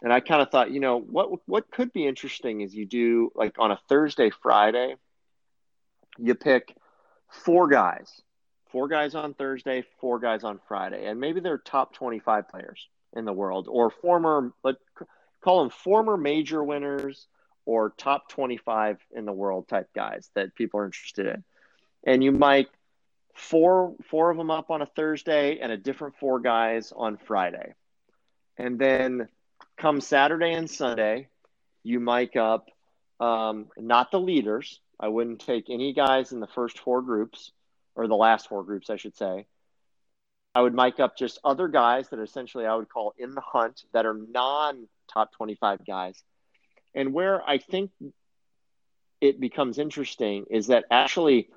And I kind of thought, you know, what what could be interesting is you do like on a Thursday, Friday, you pick four guys, four guys on Thursday, four guys on Friday, and maybe they're top 25 players in the world or former, but call them former major winners or top 25 in the world type guys that people are interested in. And you mic four four of them up on a Thursday and a different four guys on Friday. And then come Saturday and Sunday, you mic up um, not the leaders. I wouldn't take any guys in the first four groups or the last four groups, I should say. I would mic up just other guys that essentially I would call in the hunt that are non top 25 guys. And where I think it becomes interesting is that actually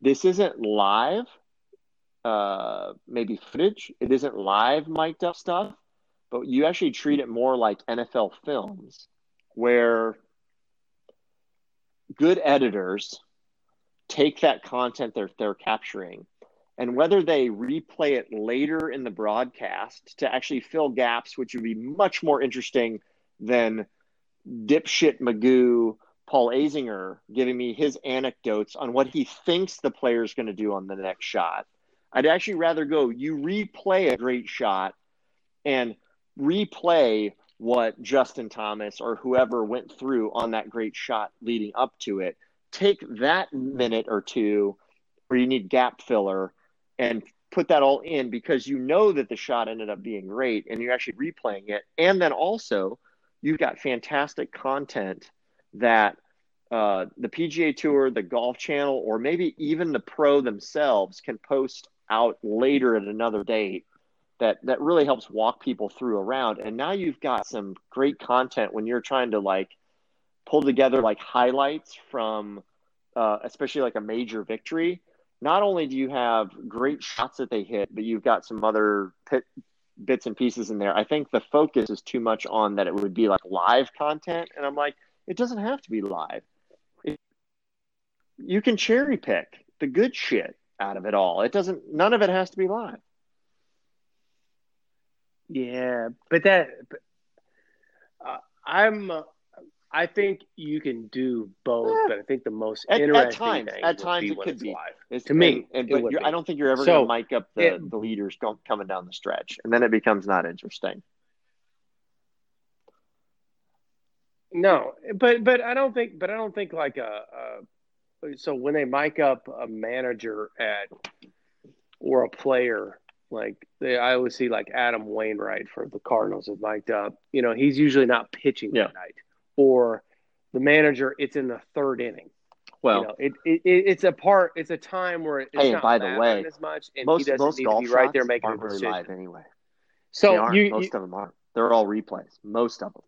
this isn't live, uh, maybe footage. It isn't live mic'd up stuff, but you actually treat it more like NFL films where good editors take that content they're, they're capturing and whether they replay it later in the broadcast to actually fill gaps, which would be much more interesting than dipshit Magoo Paul Azinger giving me his anecdotes on what he thinks the player is going to do on the next shot. I'd actually rather go, you replay a great shot and replay what Justin Thomas or whoever went through on that great shot leading up to it. Take that minute or two where you need gap filler and put that all in because you know that the shot ended up being great and you're actually replaying it. And then also, you've got fantastic content that uh, the PGA Tour, the Golf Channel, or maybe even the pro themselves can post out later at another date that that really helps walk people through around. And now you've got some great content when you're trying to like pull together like highlights from uh, especially like a major victory. Not only do you have great shots that they hit but you've got some other pit, bits and pieces in there. I think the focus is too much on that it would be like live content and i'm like it doesn't have to be live. It, you can cherry pick the good shit out of it all. It doesn't none of it has to be live. Yeah, but that but, uh, I'm. Uh, I think you can do both, yeah. but I think the most at, interesting at times, thing at times it could be live. to me. And, and but I don't think you're ever so, going to mic up the, it, the leaders coming down the stretch, and then it becomes not interesting. No, but but I don't think, but I don't think like a, a so when they mic up a manager at or a player like they, I always see like Adam Wainwright for the Cardinals have mic'd up. You know, he's usually not pitching yeah. that night. Or the manager, it's in the third inning. Well, you know, it, it, it's a part. It's a time where it's hey, not by the way, as much, and most, he doesn't most need to be right there making aren't a decision. live anyway. So you, most you, of them aren't. They're all replays. Most of them.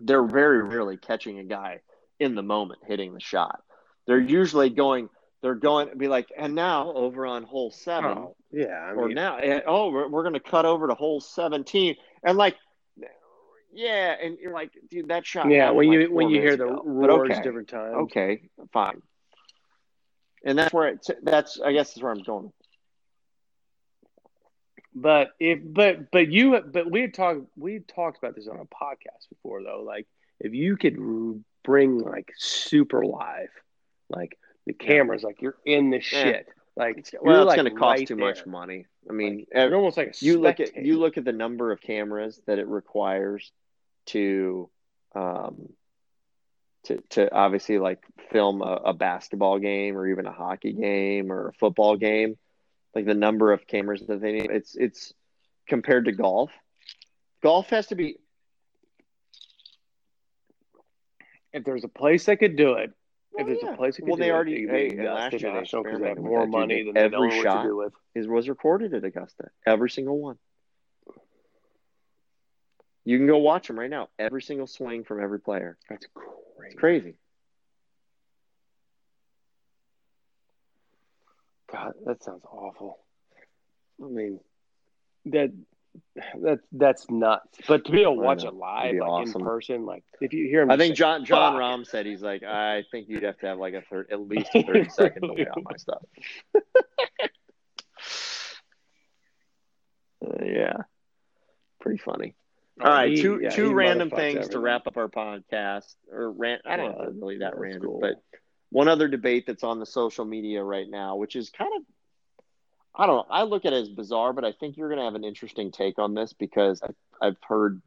They're very rarely catching a guy in the moment hitting the shot. They're usually going they're going to be like, and now over on hole seven, oh, yeah, I or now, eh, oh, we're, we're going to cut over to hole seventeen, and like, yeah, and you're like, dude, that shot. Yeah, when you like when you hear the roars okay, different times. Okay, fine. And that's where it's that's I guess is where I'm going. But if but but you but we had talked we had talked about this on a podcast before though. Like if you could bring like super live, like the cameras, yeah. like you're in the shit. Like well, it's like going to cost right too there. much money. I mean, like, almost like you look at you look at the number of cameras that it requires to, um, to to obviously like film a, a basketball game or even a hockey game or a football game. Like the number of cameras that they need, it's it's compared to golf. Golf has to be. If there's a place that could do it, if there's yeah. a place, well, they already hey, last year they because they have experimented more with that, money than every they know shot what to do with. is was recorded at Augusta. Every single one. You can go watch them right now. Every single swing from every player. That's crazy. It's crazy. God, that sounds awful. I mean, that that's that's nuts. But to be able to watch it live, like awesome. in person, like if you hear him, I think John John Fuck. Rahm said he's like, <laughs> I think you'd have to have like a third, at least a thirty <laughs> second delay on my stuff. <laughs> Uh, yeah, pretty funny. Oh, All right, he- two yeah, two random things to wrap up our podcast. Or rant, I don't know really that random, cool. but one other debate that's on the social media right now, which is kind of I don't know. I look at it as bizarre, but I think you're going to have an interesting take on this because I, I've heard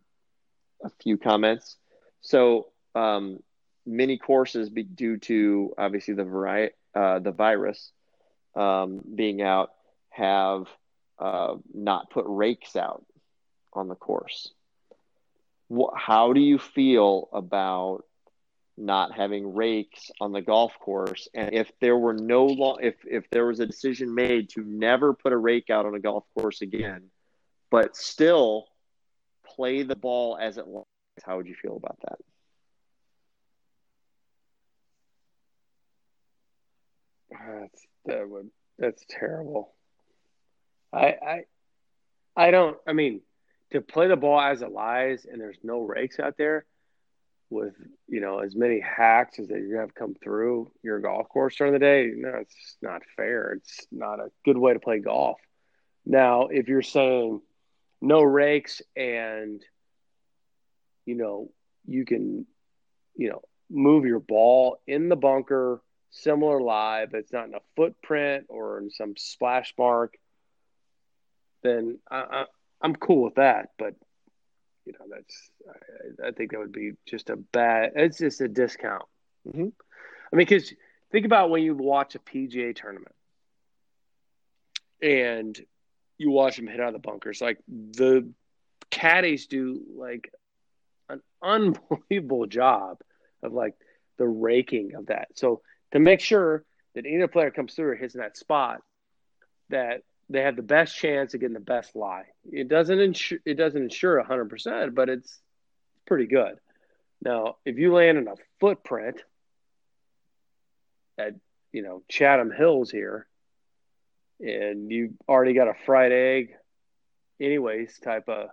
a few comments. So um, many courses be due to obviously the variety, uh, the virus um, being out have uh, not put rakes out on the course. How do you feel about not having rakes on the golf course? And if there were no long, if if there was a decision made to never put a rake out on a golf course again, but still play the ball as it lies, how would you feel about that? That's that would that's terrible. I I I don't. I mean, to play the ball as it lies, and there's no rakes out there with you know as many hacks as that you're have come through your golf course during the day. No, it's not fair. It's not a good way to play golf. Now, if you're saying no rakes and you know you can you know move your ball in the bunker similar lie, but it's not in a footprint or in some splash mark, then I, I, am cool with that. But you know, that's I, I, think that would be just a bad. It's just a discount. Mm-hmm. I mean, because think about when you watch a PGA tournament and you watch them hit out of the bunkers, like the caddies do like an unbelievable job of like the raking of that. So to make sure that any player comes through or hits in that spot, that they have the best chance of getting the best lie. It doesn't ensure it doesn't ensure hundred percent, but it's pretty good. Now, if you land in a footprint at you know Chatham Hills here, and you already got a fried egg, anyways, type of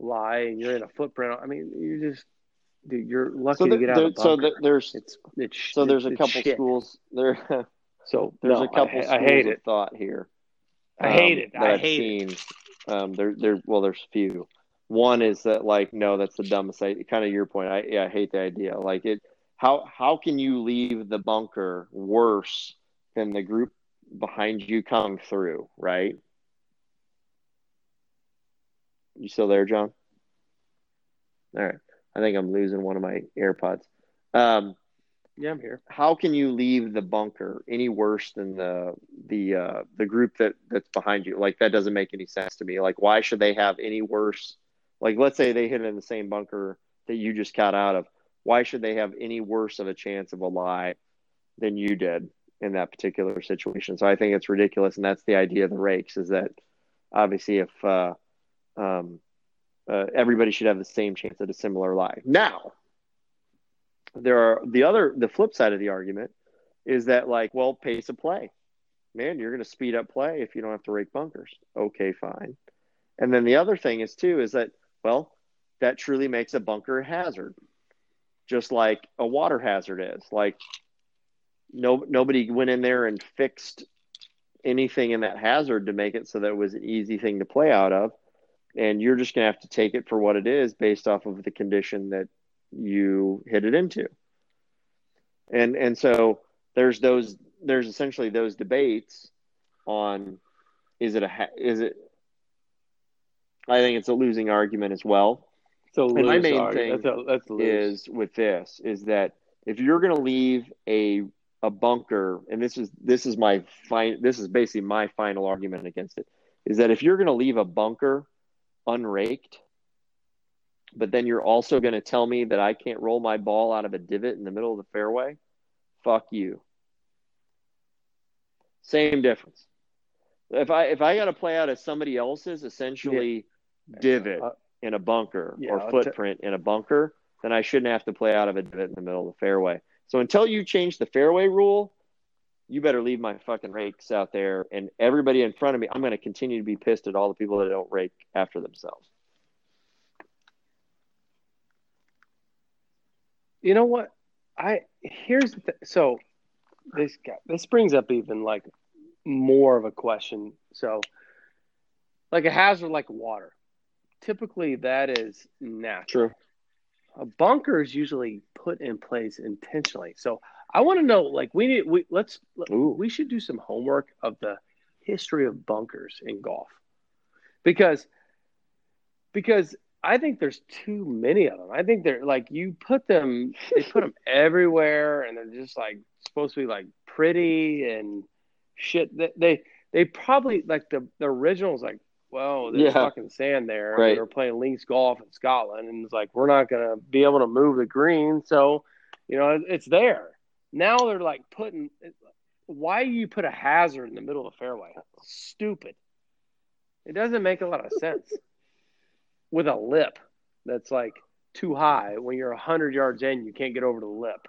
lie, and you're in a footprint. I mean, you just dude, you're lucky so to get out there, of the. So there's it's, it's, so there's a couple shit. schools there. so there's no, a couple I, schools I hate of it. thought here. I um, hate it. I hate seen. it. Um, there, there. Well, there's a few. One is that like, no, that's the dumbest idea. Kind of your point. I yeah, I hate the idea. Like it. How how can you leave the bunker worse than the group behind you coming through? Right. You still there, John? All right. I think I'm losing one of my AirPods. Um, yeah, I'm here. How can you leave the bunker any worse than the the uh, the group that that's behind you? Like that doesn't make any sense to me. Like why should they have any worse? Like let's say they hit in the same bunker that you just got out of. Why should they have any worse of a chance of a lie than you did in that particular situation? So I think it's ridiculous, and that's the idea of the rakes. Is that obviously if uh, um, uh, everybody should have the same chance at a similar lie. Now, there are the other, the flip side of the argument is that, like, well, pace of play. Man, you're going to speed up play if you don't have to rake bunkers. Okay, fine. And then the other thing is, too, is that, well, that truly makes a bunker a hazard, just like a water hazard is. Like, no, nobody went in there and fixed anything in that hazard to make it so that it was an easy thing to play out of and you're just going to have to take it for what it is based off of the condition that you hit it into and and so there's those there's essentially those debates on is it a is it i think it's a losing argument as well so my main argument. thing that's a, that's is with this is that if you're going to leave a a bunker and this is this is my fine this is basically my final argument against it is that if you're going to leave a bunker unraked, but then you're also going to tell me that I can't roll my ball out of a divot in the middle of the fairway? Fuck you. Same difference. If I if I got to play out of somebody else's essentially yeah. divot uh, in a bunker yeah, or footprint t- in a bunker, then I shouldn't have to play out of a divot in the middle of the fairway. So until you change the fairway rule, you better leave my fucking rakes out there and everybody in front of me i'm going to continue to be pissed at all the people that don't rake after themselves you know what? I here's the so this guy this brings up even like more of a question. So like a hazard like water typically that is natural. True. a bunker is usually put in place intentionally. So I want to know, like, we need, we let's, Ooh. we should do some homework of the history of bunkers in golf, because, because I think there's too many of them. I think they're like you put them, they put them <laughs> everywhere, and they're just like supposed to be like pretty and shit. They they, they probably like the the originals like. Well, there's Yeah. fucking sand there. Right. We were playing links golf in Scotland, and it's like we're not gonna be able to move the green, so you know it's there. Now they're like putting. Why you put a hazard in the middle of the fairway? Stupid. It doesn't make a lot of sense. <laughs> With a lip that's like too high when you're hundred yards in, you can't get over the lip.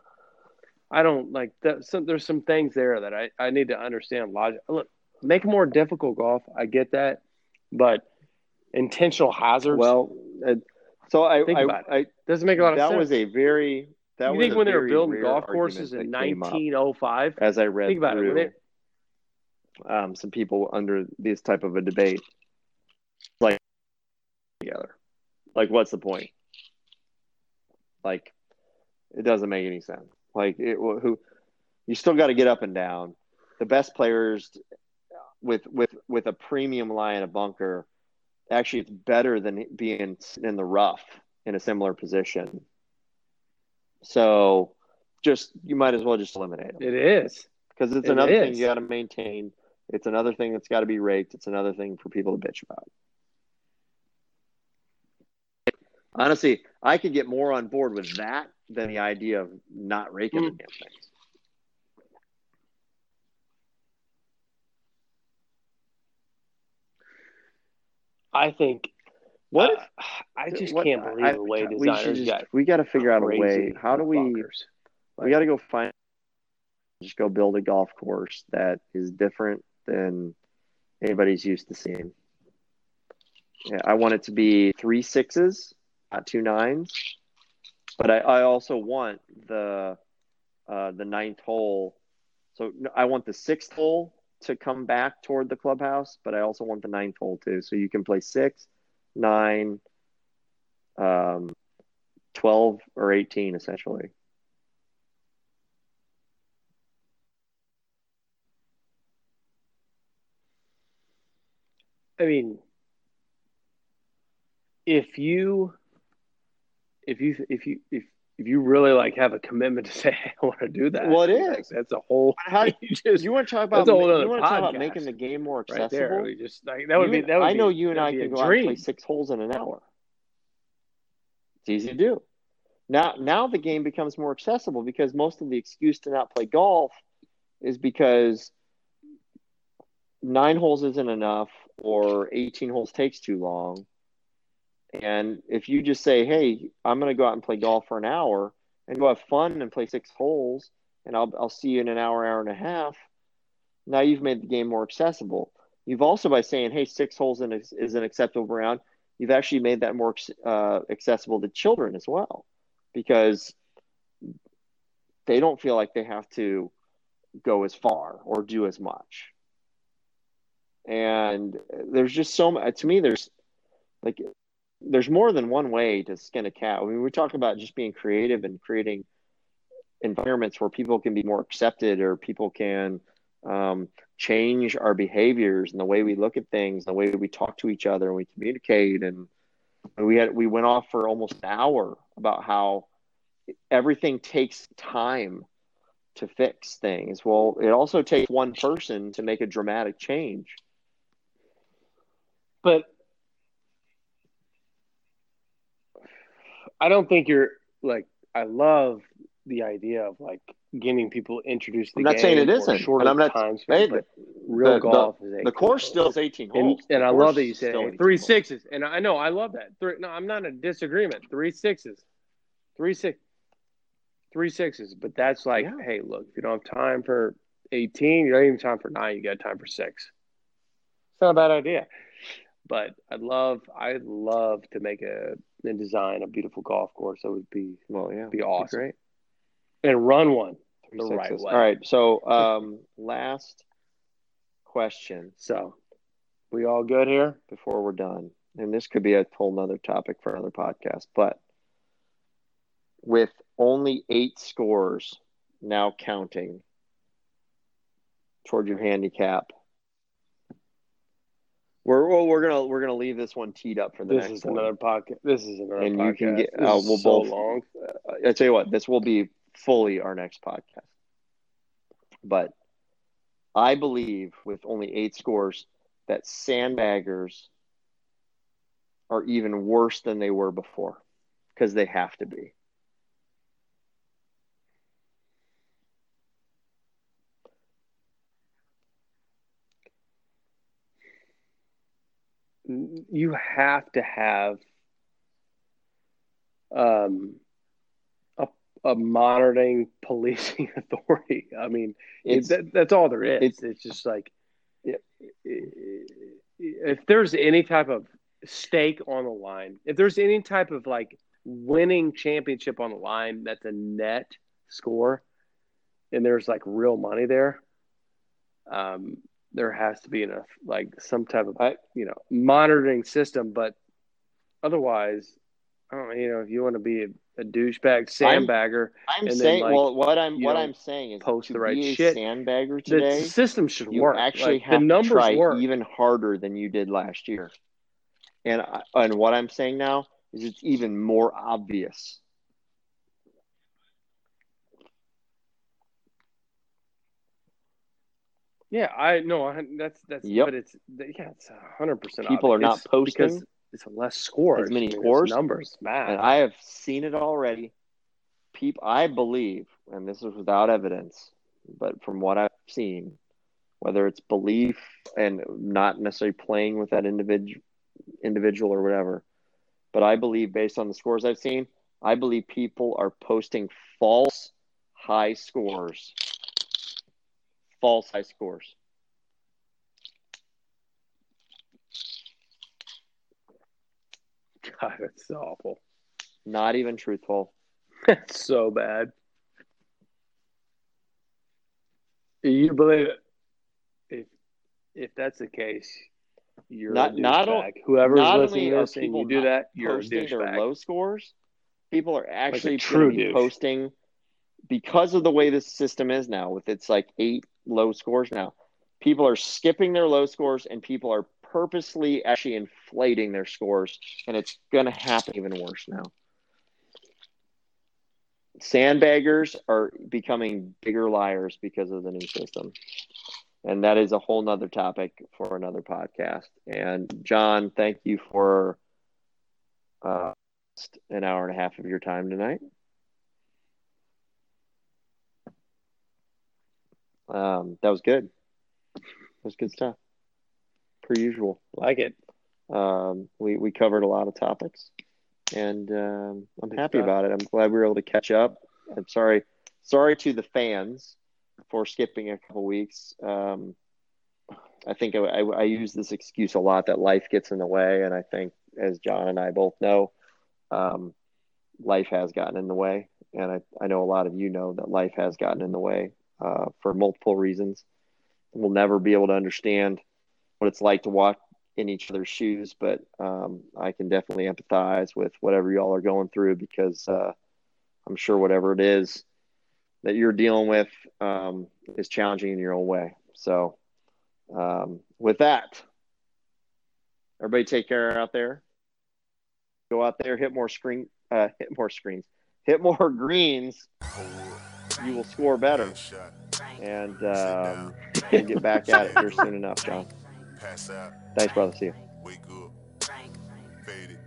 I don't like that. Some, there's some things there that I, I need to understand logic. Look, make more difficult golf. I get that, but intentional hazards. Well, uh, so I, Think I, about I doesn't make a lot of that sense. That was a very that you was think when they were building golf courses in that came up 1905? as I read Think about it. through they, um, some people under this type of a debate, like together, like what's the point? Like, it doesn't make any sense. Like, it, who you still got to get up and down. The best players with with with a premium lie in a bunker, actually, it's better than being in the rough in a similar position. So, just you might as well just eliminate them it is. because it's It another thing you got to maintain. It's another thing that's got to be raked. It's another thing for people to bitch about. Honestly, I could get more on board with that than the idea of not raking the Mm. damn things. I think. What? uh, I just what- can't believe I- the way we designers just- got. We got to figure out a way. How do we? we got to go find. Just go build a golf course that is different than anybody's used to seeing. Yeah, I want it to be three sixes, two nines. But I, I also want the uh, the ninth hole. So I want the sixth hole to come back toward the clubhouse, but I also want the ninth hole too. So you can play six, nine, um, twelve, or eighteen essentially. I mean, if you, if you, if you, if if you really like have a commitment to say <laughs> I want to do that, Well, it like, that's a whole. How- <laughs> do you just You want to talk about That's a whole you want to talk about making the game more right accessible? there. We just like that would You be. That would I know be- you and I can go out and play six holes in an hour. It's easy to do. Now, now the game becomes more accessible because most of the excuse to not play golf is because nine holes isn't enough or 18 holes takes too long. And if you just say, "Hey, I'm going to go out and play golf for an hour and go have fun and play six holes, and I'll I'll see you in an hour, hour and a half," now you've made the game more accessible. You've also by saying, "Hey, six holes in is, an acceptable round," you've actually made that more uh, accessible to children as well, because they don't feel like they have to go as far or do as much. And there's just so much. To me, there's like there's more than one way to skin a cat. I mean, we talk about just being creative and creating environments where people can be more accepted or people can um, change our behaviors and the way we look at things, the way we talk to each other and we communicate. And we had we went off for almost an hour about how everything takes time to fix things. Well, it also takes one person to make a dramatic change. But I don't think you're like. I love the idea of like getting people introduced to the I'm not saying it isn't, shorter I'm not- time hey, but real the- the- golf is 18 The course still is 18 And, holes. and The I love that you said hey, 18 holes. and I know I love that. Three, no, I'm not in disagreement. Three sixes, three six, three sixes. But that's like, Yeah. hey, look, if you don't have time for 18, you don't even have time for nine. You got time for six. It's not a bad idea. But I'd love, I'd love to make a and design a beautiful golf course. That would be Well, yeah, be awesome. great. and run one the right way. All right. So, um, last question So, we all good here? before we're done, and this could be a whole nother topic for another podcast, but with only eight scores now counting toward your handicap, We're well, we're gonna we're gonna leave this one teed up for the This next is one. another podcast. This is another And podcast. you can get- This uh, we'll so both- long. I tell you what, this will be fully our next podcast. But I believe with only eight scores that sandbaggers are even worse than they were before because they have to be. You have to have um a, a monitoring policing <laughs> authority. I mean, It's that, that's all there is. it's- It's, just like Yeah. if there's any type of stake on the line, if there's any type of like winning championship on the line, that's a net score, and there's like real money there. Um, there has to be enough like some type of you know monitoring system, but otherwise, I don't know. You know, if you want to be a, a douchebag sandbagger, I'm then, saying like, well what I'm what don't I'm saying is post to the right be shit, sandbagger today the system should work. actually Like, have the numbers to try work. even harder than you did last year. And I, and what I'm saying now is it's even more obvious. Yeah, I know. That's that's. Yep. But it's yeah, it's hundred percent. People are not posting because it's less scores. as many I mean, it's scores. numbers math. And I have seen it already. People, I believe, and this is without evidence, but from what I've seen, whether it's belief and not necessarily playing with that individual, individual or whatever, but I believe based on the scores I've seen, I believe people are posting false high scores. False high scores. <laughs> God, so awful. Not even truthful. <laughs> It's so bad. You believe it? If if that's the case, you're Not- a not o-. Whoever's not listening to this and you do that, you're a posting their low scores, people are actually true be posting because of the way this system is now, with its like eight low scores now. People are skipping their low scores, and people are purposely actually inflating their scores, and it's going to happen even worse now. Sandbaggers are becoming bigger liars because of the new system. And that is a whole nother topic for another podcast. And John, thank you for uh, an hour and a half of your time tonight. Um, that was good. That was good stuff. Per usual. like it. Um, we, we covered a lot of topics, and um, I'm Good happy stuff. about it. I'm glad we were able to catch up. I'm sorry, sorry to the fans for skipping a couple weeks. Um, I think I, I, I use this excuse a lot that life gets in the way, and I think, as John and I both know, um, life has gotten in the way, and I, I know a lot of you know that life has gotten in the way uh, for multiple reasons. We'll never be able to understand what it's like to walk in each other's shoes, but um, I can definitely empathize with whatever y'all are going through because uh, I'm sure whatever it is that you're dealing with um, is challenging in your own way. So, um, with that, everybody take care out there. Go out there, hit more screen, uh, hit more screens, hit more <laughs> greens. You will score better, and um, we'll get back at it here soon enough, John. Pass out, Thanks, brother. See you. wake up, faded.